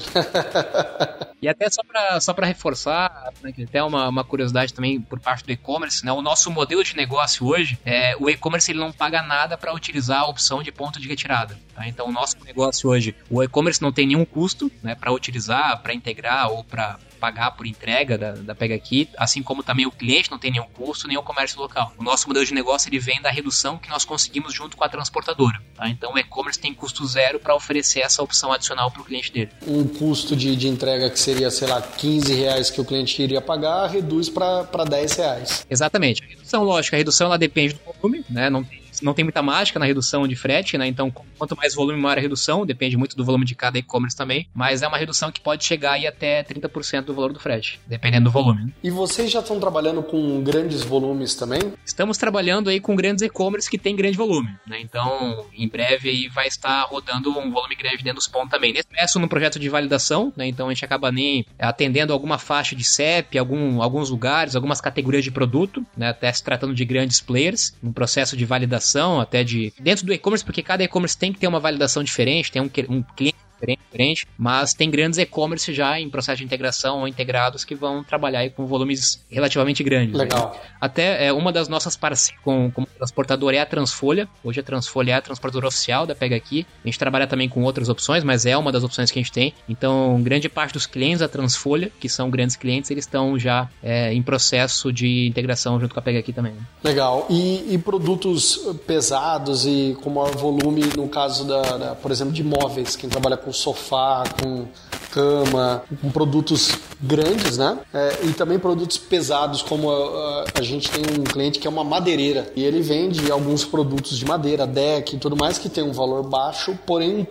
Speaker 2: E até só para só reforçar, né, que até uma, uma curiosidade também por parte do e-commerce, né, o nosso modelo de negócio hoje, é, o e-commerce ele não paga nada para utilizar a opção de ponto de retirada. Tá? Então o nosso negócio hoje, o e-commerce não tem nenhum custo né, para utilizar, para integrar ou para pagar por entrega da, da Pega Aqui, assim como também o cliente não tem nenhum custo, nem o comércio local. O nosso modelo de negócio ele vem da redução que nós conseguimos junto com a transportadora. Tá? Então o e-commerce tem custo zero para oferecer essa opção adicional para o cliente dele.
Speaker 1: Um custo de, de entrega que seria, sei lá, 15 reais que o cliente iria pagar, reduz para 10 reais.
Speaker 2: Exatamente. A redução, lógico, a redução ela depende do volume, né? Não tem não tem muita mágica na redução de frete, né? Então, quanto mais volume, maior a redução, depende muito do volume de cada e-commerce também, mas é uma redução que pode chegar aí até 30% do valor do frete, dependendo do volume.
Speaker 1: E vocês já estão trabalhando com grandes volumes também?
Speaker 2: Estamos trabalhando aí com grandes e-commerce que tem grande volume, né? Então, em breve aí vai estar rodando um volume grande dentro dos pontos também. Nesse começo no projeto de validação, né? Então a gente acaba nem atendendo alguma faixa de CEP, algum, alguns lugares, algumas categorias de produto, né? Até se tratando de grandes players, um processo de validação, até de dentro do e-commerce, porque cada e-commerce tem que ter uma validação diferente, tem um, um cliente diferente, mas tem grandes e-commerce já em processo de integração ou integrados que vão trabalhar com volumes relativamente grandes.
Speaker 1: Legal.
Speaker 2: Né? Até é, uma das nossas parceiras com, como transportadora é a Transfolha. Hoje a Transfolha é a transportadora oficial da Pega Aqui. A gente trabalha também com outras opções, mas é uma das opções que a gente tem. Então, grande parte dos clientes da Transfolha, que são grandes clientes, eles estão já é, em processo de integração junto com a Pega Aqui também.
Speaker 1: Legal. E, e produtos pesados e com maior volume, no caso da, da, por exemplo, de móveis, quem trabalha com sofá, com cama, com produtos grandes, né? É, e também produtos pesados, como a, a, a, gente tem um cliente que é uma madeireira e ele vende alguns produtos de madeira, deck e tudo mais que tem um valor baixo, porém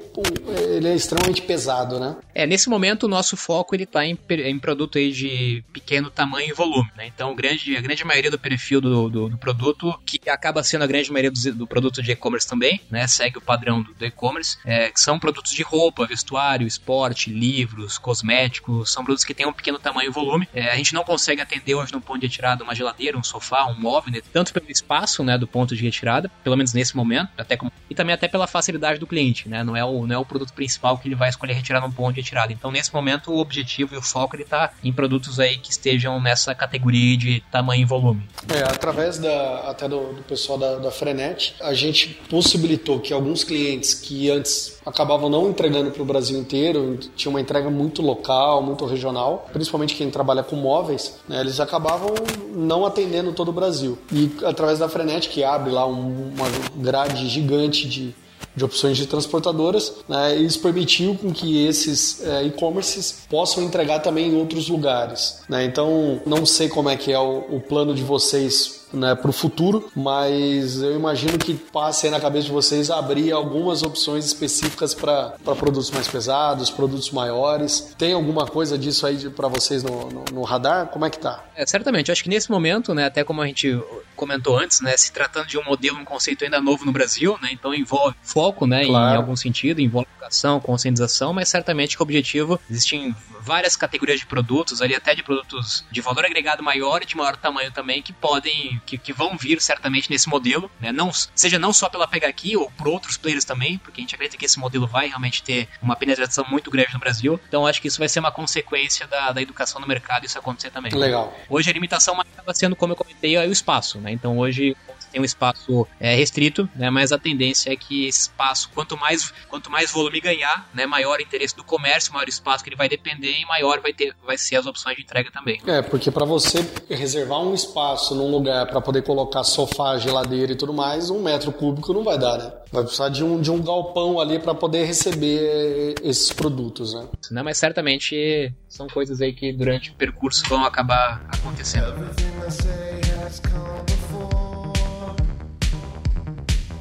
Speaker 1: ele é extremamente pesado, né?
Speaker 2: É, nesse momento o nosso foco ele tá em, em produto aí de pequeno tamanho e volume, né? Então grande, a grande maioria do perfil do, do, do produto, que acaba sendo a grande maioria do, do produto de e-commerce também, né? Segue o padrão do, do e-commerce, é, que são produtos de roupa, vestuário, esporte, livros, cosméticos, são produtos que têm um pequeno tamanho e volume. É, a gente não consegue atender hoje no ponto de retirada uma geladeira, um sofá, um móvel, né? tanto pelo espaço, né, do ponto de retirada, pelo menos nesse momento, até como, e também até pela facilidade do cliente, né? Não é o, não é o produto principal que ele vai escolher retirar num ponto de retirada. Então, nesse momento, o objetivo e o foco ele tá em produtos aí que estejam nessa categoria de tamanho e volume.
Speaker 1: É, através da até do, do pessoal da, da Frenet, a gente possibilitou que alguns clientes que antes acabavam não entregando para o Brasil inteiro, tinha uma entrega muito local, muito regional, principalmente quem trabalha com móveis, né, eles acabavam não atendendo todo o Brasil. E através da Frenet, que abre lá um, uma grade gigante de de opções de transportadoras, né, isso permitiu com que esses é, e-commerces possam entregar também em outros lugares. Né? Então, não sei como é que é o, o plano de vocês né, para o futuro, mas eu imagino que passe aí na cabeça de vocês abrir algumas opções específicas para produtos mais pesados, produtos maiores. Tem alguma coisa disso aí para vocês no, no, no, radar? Como é que tá?
Speaker 2: É, certamente, eu acho que nesse momento, né, até como a gente comentou antes, né, se tratando de um modelo, um conceito ainda novo no Brasil, né, então envolve foco, né, claro. em algum sentido, envolve educação, conscientização, mas certamente que o objetivo existem várias categorias de produtos, ali até de produtos de valor agregado maior e de maior tamanho também, que podem, que, que vão vir certamente nesse modelo, né? Não, seja não só pela Pega Aqui ou por outros players também, porque a gente acredita que esse modelo vai realmente ter uma penetração muito grande no Brasil. Então acho que isso vai ser uma consequência da, da educação no mercado isso acontecer também.
Speaker 1: Legal.
Speaker 2: Hoje a limitação acaba sendo, como eu comentei, é o espaço, né? Então hoje tem um espaço é, restrito, né? Mas a tendência é que esse espaço, quanto mais, quanto mais volume ganhar, né? Maior o interesse do comércio, maior o espaço que ele vai depender e maior vai, ter, vai ser as opções de entrega também.
Speaker 1: É, porque para você reservar um espaço num lugar para poder colocar sofá, geladeira e tudo mais, um metro cúbico não vai dar, né? Vai precisar de um, de um galpão ali para poder receber esses produtos, né?
Speaker 2: Não, mas certamente são coisas aí que durante o percurso vão acabar acontecendo.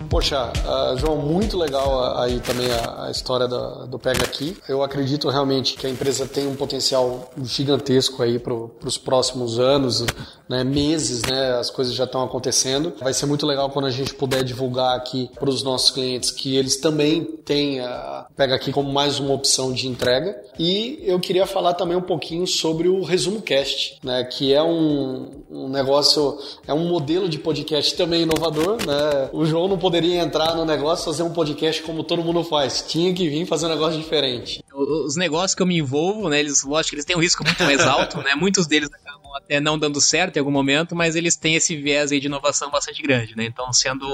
Speaker 1: Poxa, uh, João, muito legal aí também a, a história da, do Pega Aqui. Eu acredito realmente que a empresa tem um potencial gigantesco aí para os próximos anos, né, meses, né? As coisas já estão acontecendo. Vai ser muito legal quando a gente puder divulgar aqui para os nossos clientes que eles também têm a Pega Aqui como mais uma opção de entrega. E eu queria falar também um pouquinho sobre o Resumo Cast, né? Que é um, um negócio, é um modelo de podcast também inovador, né? O João não poderia poderia entrar no negócio fazer um podcast como todo mundo faz. Tinha que vir fazer um negócio diferente.
Speaker 2: Os negócios que eu me envolvo, né? Eles, lógico que eles têm um risco muito mais alto, né? Muitos deles acabam até não dando certo em algum momento, mas eles têm esse viés aí de inovação bastante grande, né? Então, sendo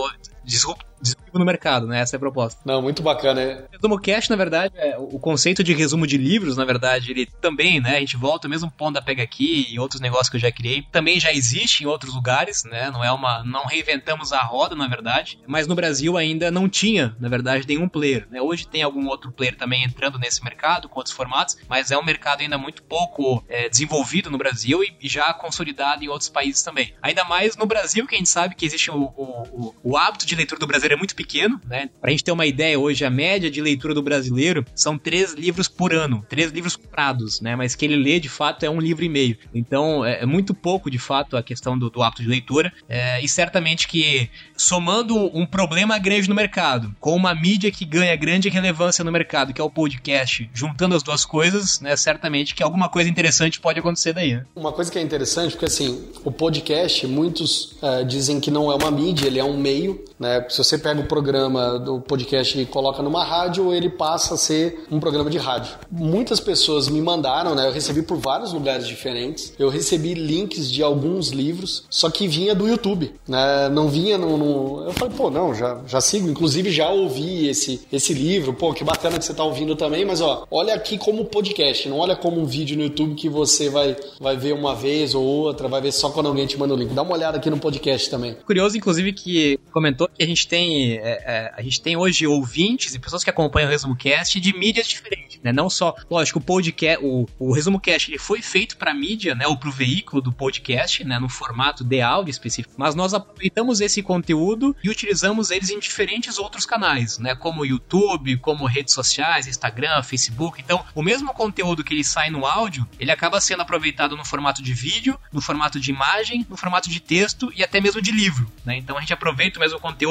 Speaker 2: disruptivo no mercado, né? Essa é a proposta.
Speaker 1: Não, muito bacana, é.
Speaker 2: Resumo Cast, na verdade, é, o conceito de resumo de livros, na verdade, ele também, né? A gente volta, mesmo ponto da Pega Aqui e outros negócios que eu já criei, também já existe em outros lugares, né? Não é uma. Não reinventamos a roda, na verdade. Mas no Brasil ainda não tinha, na verdade, nenhum player. Né? Hoje tem algum outro player também entrando nesse mercado, com outros formatos, mas é um mercado ainda muito pouco é, desenvolvido no Brasil e, e, já consolidado em outros países também. Ainda mais no Brasil, que a gente sabe que existe o, o, o, o hábito de leitura do brasileiro é muito pequeno, né? Pra gente ter uma ideia, hoje a média de leitura do brasileiro são três livros por ano, três livros comprados, né? Mas que ele lê de fato é um livro e meio. Então é, é muito pouco de fato a questão do, do hábito de leitura. É, e certamente que somando um problema grande no mercado com uma mídia que ganha grande relevância no mercado, que é o podcast, juntando as duas coisas, né? Certamente que alguma coisa interessante pode acontecer daí. Né?
Speaker 1: Uma coisa que é interessante, porque assim, o podcast, muitos é, dizem que não é uma mídia, ele é um meio, né? Se você pega o programa do podcast e coloca numa rádio, ele passa a ser um programa de rádio. Muitas pessoas me mandaram, né? Eu recebi por vários lugares diferentes. Eu recebi links de alguns livros, só que vinha do YouTube, né? Não vinha no, no... Eu falei, pô, não, já, já sigo. Inclusive já ouvi esse, esse livro. Pô, que bacana que você tá ouvindo também. Mas ó, olha aqui como podcast, não olha como um vídeo no YouTube que você vai, vai ver uma vez ou outra, vai ver só quando alguém te manda o link. Dá uma olhada aqui no podcast também.
Speaker 2: Curioso, inclusive, que comentou que a gente tem, é, é, a gente tem hoje ouvintes e pessoas que acompanham o Resumo Cast de mídias diferentes, né? Não só, lógico, o podcast, o, o Resumo Cast ele foi feito para mídia, né? Ou para o veículo do podcast, né? No formato de áudio específico. Mas nós aproveitamos esse conteúdo e utilizamos eles em diferentes outros canais, né? Como YouTube, como redes sociais, Instagram, Facebook. Então, o mesmo conteúdo que ele sai no áudio, ele acaba sendo aproveitado no formato de vídeo, no formato de imagem, no formato de texto e até mesmo de livro, né? Então a gente aproveita o mesmo conteúdo,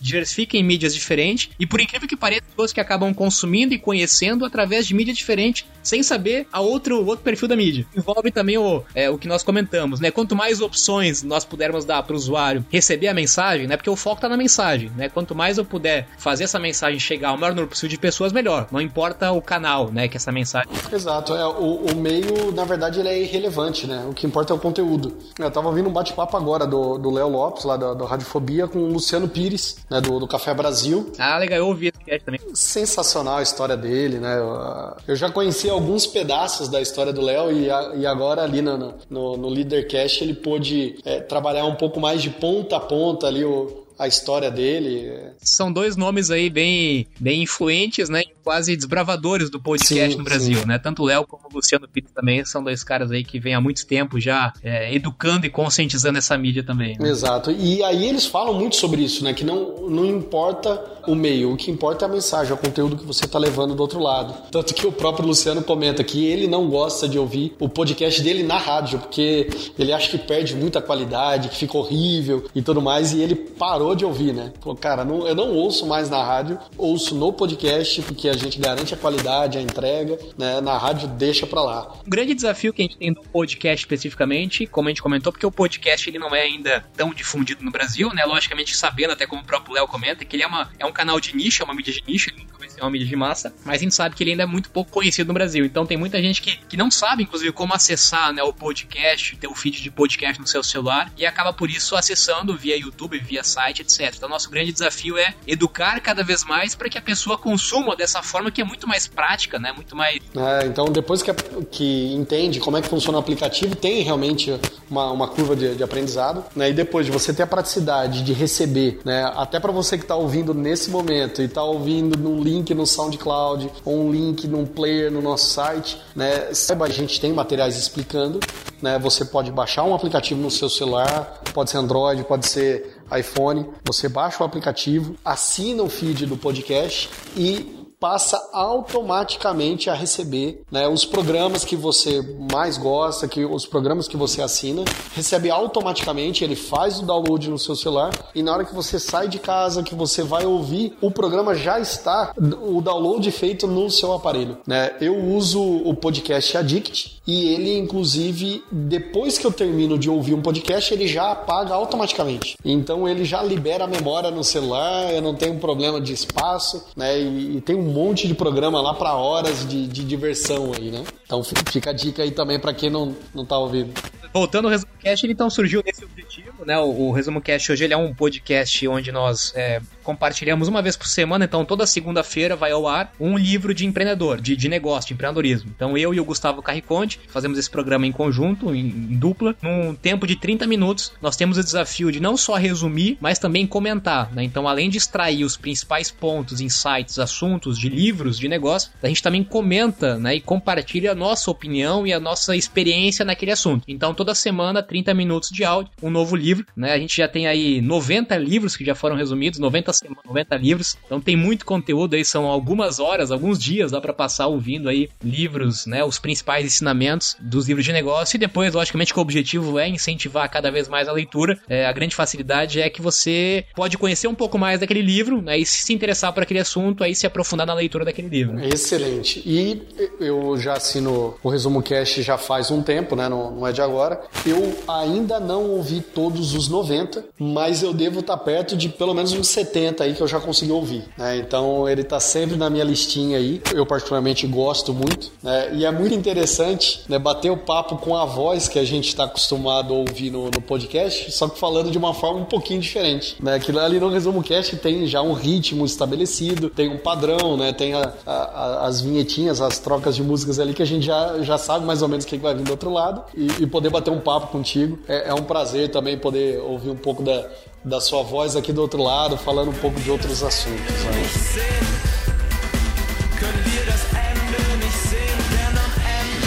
Speaker 2: diversifica em mídias diferentes e por incrível que pareça, pessoas que acabam consumindo e conhecendo através de mídia diferente, sem saber a outro, outro perfil da mídia. Envolve também o, é, o que nós comentamos, né? Quanto mais opções nós pudermos dar para o usuário receber a mensagem, né? Porque o foco está na mensagem, né? Quanto mais eu puder fazer essa mensagem chegar ao maior número possível de pessoas, melhor. Não importa o canal, né? Que essa mensagem.
Speaker 1: Exato. É, o, o meio, na verdade, ele é irrelevante, né? O que importa é o conteúdo. Eu tava ouvindo um bate-papo agora do Léo Lopes, lá da, da Radiofobia, com o Luciano Pires, né? Do, do Café Brasil.
Speaker 2: Ah, legal. Eu ouvi esse cast também.
Speaker 1: Sensacional a história dele, né? Eu, eu já conheci alguns pedaços da história do Léo e, e agora ali no, no, no Leadercast ele pôde é, trabalhar um pouco mais de ponta a ponta ali o, a história dele.
Speaker 2: São dois nomes aí bem, bem influentes, né? Quase desbravadores do podcast sim, no Brasil, sim. né? Tanto o Léo como o Luciano Pires também são dois caras aí que vêm há muito tempo já é, educando e conscientizando essa mídia também.
Speaker 1: Né? Exato. E aí eles falam muito sobre isso, né? Que não, não importa o meio, o que importa é a mensagem, é o conteúdo que você está levando do outro lado. Tanto que o próprio Luciano comenta que ele não gosta de ouvir o podcast dele na rádio, porque ele acha que perde muita qualidade, que fica horrível e tudo mais, e ele parou de ouvir, né? Falou, cara, não, eu não ouço mais na rádio, ouço no podcast, porque a gente garante a qualidade, a entrega, né? Na rádio deixa pra lá.
Speaker 2: O grande desafio que a gente tem no podcast especificamente, como a gente comentou, porque o podcast ele não é ainda tão difundido no Brasil, né? Logicamente sabendo, até como o próprio Léo comenta, que ele é, uma, é um canal de nicho, é uma mídia de nicho, ele nunca ser uma de massa, mas a gente sabe que ele ainda é muito pouco conhecido no Brasil. Então tem muita gente que, que não sabe, inclusive, como acessar né, o podcast, ter o feed de podcast no seu celular, e acaba por isso acessando via YouTube, via site etc. Então, nosso grande desafio é educar cada vez mais para que a pessoa consuma dessa forma que é muito mais prática, né? Muito mais.
Speaker 1: É, então, depois que, que entende como é que funciona o aplicativo, tem realmente uma, uma curva de, de aprendizado, né? E depois de você ter a praticidade de receber, né? Até para você que está ouvindo nesse momento e está ouvindo num link no SoundCloud ou um link num player no nosso site, né? Saiba, a gente tem materiais explicando, né? Você pode baixar um aplicativo no seu celular, pode ser Android, pode ser iPhone, você baixa o aplicativo, assina o feed do podcast e passa automaticamente a receber né, os programas que você mais gosta, que os programas que você assina, recebe automaticamente, ele faz o download no seu celular e na hora que você sai de casa, que você vai ouvir, o programa já está o download feito no seu aparelho. Né? Eu uso o podcast Addict e ele, inclusive, depois que eu termino de ouvir um podcast, ele já apaga automaticamente. Então ele já libera a memória no celular, eu não tenho problema de espaço, né? E, e tem um monte de programa lá para horas de, de, diversão aí, né? Então fica a dica aí também para quem não, não tá ouvindo.
Speaker 2: Voltando ao Resumo Cast, ele então surgiu nesse objetivo né? O, o Resumo Cast hoje ele é um podcast onde nós é, compartilhamos uma vez por semana, então toda segunda-feira vai ao ar um livro de empreendedor, de, de negócio, de empreendedorismo. Então eu e o Gustavo Carriconte fazemos esse programa em conjunto, em, em dupla, num tempo de 30 minutos. Nós temos o desafio de não só resumir, mas também comentar, né? Então além de extrair os principais pontos, insights, assuntos de livros de negócio, a gente também comenta, né, e compartilha a nossa opinião e a nossa experiência naquele assunto. Então toda semana 30 minutos de áudio, um novo livro, né? A gente já tem aí 90 livros que já foram resumidos, 90 semanas, 90 livros. Então tem muito conteúdo aí, são algumas horas, alguns dias dá para passar ouvindo aí livros, né, os principais ensinamentos dos livros de negócio e depois, logicamente, que o objetivo é incentivar cada vez mais a leitura. É, a grande facilidade é que você pode conhecer um pouco mais daquele livro, né, e se interessar por aquele assunto, aí se aprofundar na leitura daquele livro.
Speaker 1: Excelente. E eu já assino o Resumo Cast já faz um tempo, né, não, não é de agora. Eu ainda não ouvi todos os 90, mas eu devo estar perto de pelo menos uns 70 aí que eu já consegui ouvir. Né? Então ele está sempre na minha listinha aí. Eu particularmente gosto muito. Né? E é muito interessante né, bater o papo com a voz que a gente está acostumado a ouvir no, no, podcast, só que falando de uma forma um pouquinho diferente. Né? Aquilo ali no Resumo Cast tem já um ritmo estabelecido, tem um padrão, né? tem a, a, as vinhetinhas, as trocas de músicas ali que a gente já, já sabe mais ou menos o que vai vir do outro lado. E, e poder bater um papo contigo é, é um prazer também poder ouvir um pouco da, da sua voz aqui do outro lado, falando um pouco de outros assuntos. Né?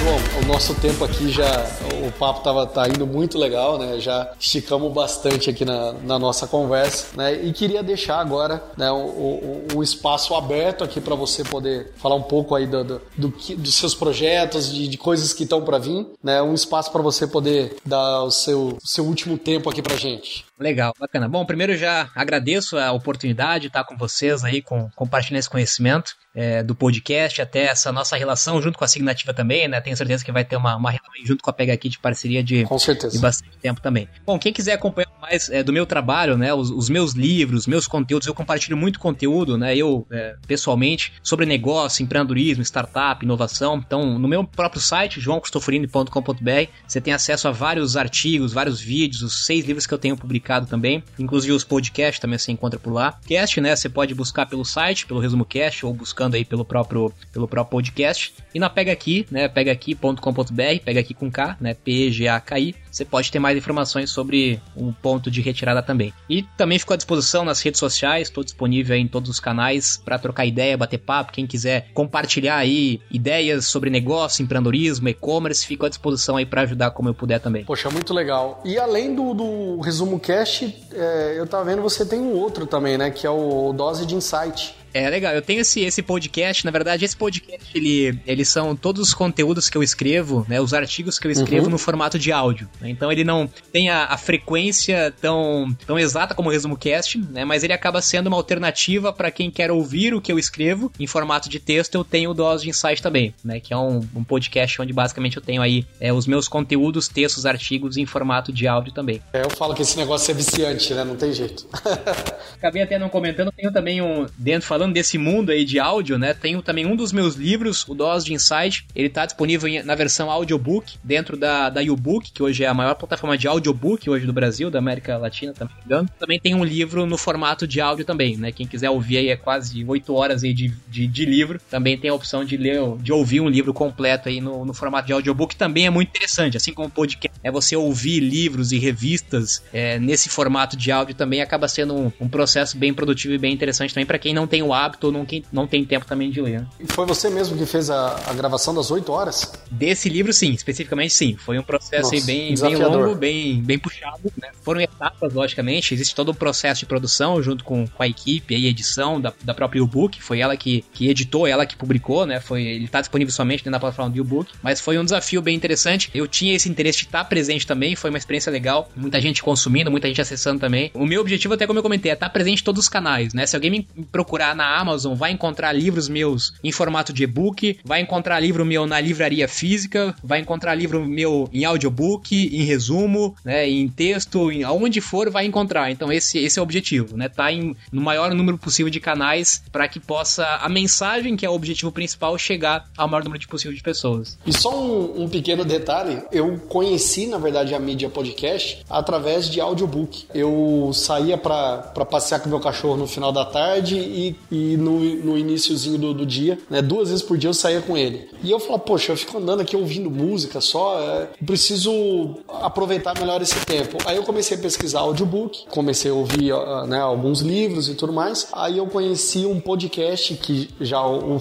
Speaker 1: João, o nosso tempo aqui já, o papo tava, tá indo muito legal, né? Já esticamos bastante aqui na, na nossa conversa, né? E queria deixar agora né, o, o espaço aberto aqui para você poder falar um pouco aí do, do, do dos seus projetos, de, de coisas que estão para vir, né? Um espaço para você poder dar o seu, seu último tempo aqui pra gente.
Speaker 2: Legal, bacana. Bom, primeiro já agradeço a oportunidade de estar com vocês aí, com, compartilhando esse conhecimento é, do podcast, até essa nossa relação junto com a Signativa também, né? Tenho certeza que vai ter uma, uma relação junto com a Pega aqui de parceria de,
Speaker 1: com certeza.
Speaker 2: de bastante tempo também. Bom, quem quiser acompanhar mais é, do meu trabalho, né? Os, os, meus livros, meus conteúdos, eu compartilho muito conteúdo, né? Eu, é, pessoalmente, sobre negócio, empreendedorismo, startup, inovação. Então, no meu próprio site, joãocristoforini.com.br, você tem acesso a vários artigos, vários vídeos, os seis livros que eu tenho publicado também. Inclusive os podcasts também você encontra por lá. Cast, né? Você pode buscar pelo site, pelo resumo cast, ou buscando aí pelo próprio, pelo próprio podcast. E na Pega Aqui, né, pegaaqui.com.br, pega aqui com K, né, P-E-G-A-K-I, você pode ter mais informações sobre o ponto de retirada também. E também ficou à disposição nas redes sociais, estou disponível em todos os canais para trocar ideia, bater papo, quem quiser compartilhar aí ideias sobre negócio, empreendedorismo, e-commerce, fico à disposição aí para ajudar como eu puder também.
Speaker 1: Poxa, muito legal. E além do, do resumo cast, é, eu tava vendo você tem um outro também, né, que é o Dose de Insight.
Speaker 2: É legal, eu tenho esse, esse podcast, na verdade, esse podcast, ele, eles são todos os conteúdos que eu escrevo, né, os artigos que eu escrevo uhum. no formato de áudio, então ele não tem a, a, frequência tão, tão exata como o Resumo Cast, né, mas ele acaba sendo uma alternativa para quem quer ouvir o que eu escrevo em formato de texto, eu tenho o Dose de Insight também, né, que é um, um podcast onde basicamente eu tenho aí é, os meus conteúdos, textos, artigos em formato de áudio também.
Speaker 1: É, eu falo que esse negócio é viciante, né, não tem jeito.
Speaker 2: Acabei até não comentando, tenho também um, dentro, falando desse mundo aí de áudio, né? Tenho também um dos meus livros, o Dose de Insight. Ele tá disponível na versão audiobook, dentro da, da YouBook, que hoje é a maior plataforma de audiobook hoje do Brasil, da América Latina, também engano. Também tem um livro no formato de áudio também, né? Quem quiser ouvir aí é quase 8 horas aí de, de, de livro. Também tem a opção de ler, de ouvir um livro completo aí no, no formato de audiobook, também é muito interessante. Assim como o podcast, é você ouvir livros e revistas é, nesse formato de áudio também acaba sendo um, um processo bem produtivo e bem interessante também para quem não tem o hábito ou não, não tem tempo também de ler.
Speaker 1: E foi você mesmo que fez a, a gravação das 8 horas?
Speaker 2: Desse livro, sim, especificamente sim. Foi um processo Nossa, bem, bem longo, bem, bem puxado. Né? Foram etapas, logicamente. Existe todo um processo de produção junto com, com a equipe e edição da, da própria e-book. Foi ela que, que editou, ela que publicou, né? Foi, ele está disponível somente na plataforma do e-book. Mas foi um desafio bem interessante. Eu tinha esse interesse de estar presente também. Foi uma experiência legal. Muita gente consumindo, muita gente acessando também. O meu objetivo, até como eu comentei, é estar presente em todos os canais, né? Se alguém me procurar na Amazon, vai encontrar livros meus em formato de e-book, vai encontrar livro meu na livraria física, vai encontrar livro meu em audiobook, em resumo, né, em texto, aonde for, vai encontrar. Então esse, esse é o objetivo, né? Tá em, no maior número possível de canais para que possa a mensagem, que é o objetivo principal, chegar ao maior número possível de pessoas.
Speaker 1: E só um, um pequeno detalhe, eu conheci, na verdade, a mídia podcast através de audiobook. Eu saía para passear com meu cachorro no final da tarde e, e no, no iníciozinho do, do dia, né? Duas vezes por dia eu saía com ele. E eu falava, poxa, eu fico andando aqui ouvindo música só, é, preciso aproveitar melhor esse tempo. Aí eu comecei a pesquisar audiobook, comecei a ouvir né, alguns livros e tudo mais. Aí eu conheci um podcast que já um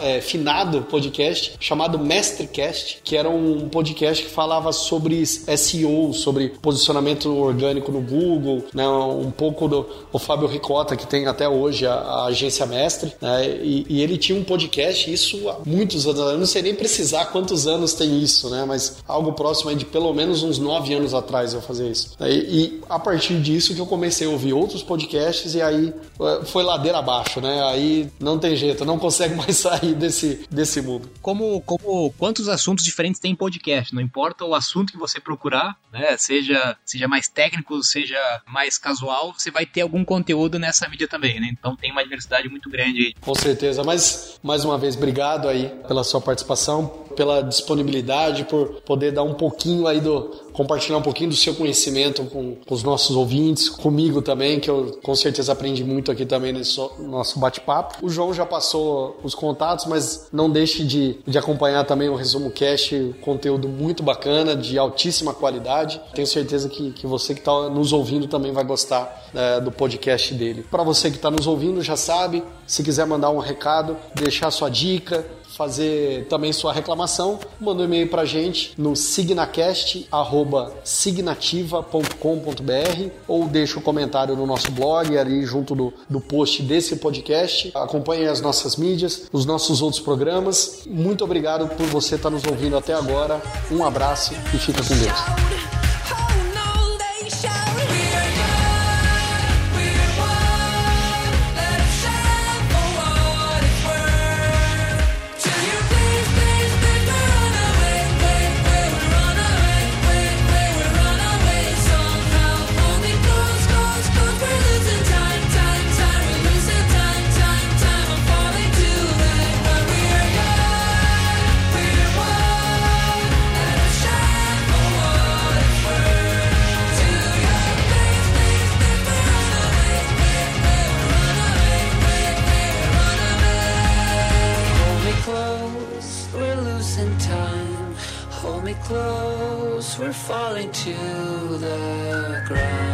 Speaker 1: é, finado podcast chamado Mestrecast, que era um podcast que falava sobre SEO, sobre posicionamento orgânico no Google, né, um pouco do o Fábio Ricota que tem até hoje a, a agência Mestre, né, e, e, ele tinha um podcast isso há muitos anos. Eu não sei nem precisar quantos anos tem isso, né, mas algo próximo de pelo menos uns nove anos atrás eu fazia isso. E, e a partir disso que eu comecei a ouvir outros podcasts e aí é, foi ladeira abaixo, né? Aí não tem jeito, não consegue mais sair desse, desse mundo.
Speaker 2: Como, como quantos assuntos diferentes tem em podcast? Não importa o assunto que você procurar, né? Seja, seja mais técnico, seja mais casual, você vai ter algum conteúdo nessa mídia também, né? Então tem uma diversidade muito grande aí.
Speaker 1: Com certeza, mas mais uma vez, obrigado aí pela sua participação pela disponibilidade, por poder dar um pouquinho aí do. Compartilhar um pouquinho do seu conhecimento com, com os nossos ouvintes, comigo também, que eu com certeza aprendi muito aqui também nesse nosso bate-papo. O João já passou os contatos, mas não deixe de, de acompanhar também o Resumo Cast, conteúdo muito bacana, de altíssima qualidade. Tenho certeza que, que você que está nos ouvindo também vai gostar é, do podcast dele. Para você que está nos ouvindo, já sabe, se quiser mandar um recado, deixar sua dica, fazer também sua reclamação, manda um e-mail pra gente no signacast.signativa.com.br ou deixa um comentário no nosso blog ali junto do, do post desse podcast. Acompanhe as nossas mídias, os nossos outros programas. Muito obrigado por você estar nos ouvindo até agora. Um abraço e fica com Deus. Falling to the ground.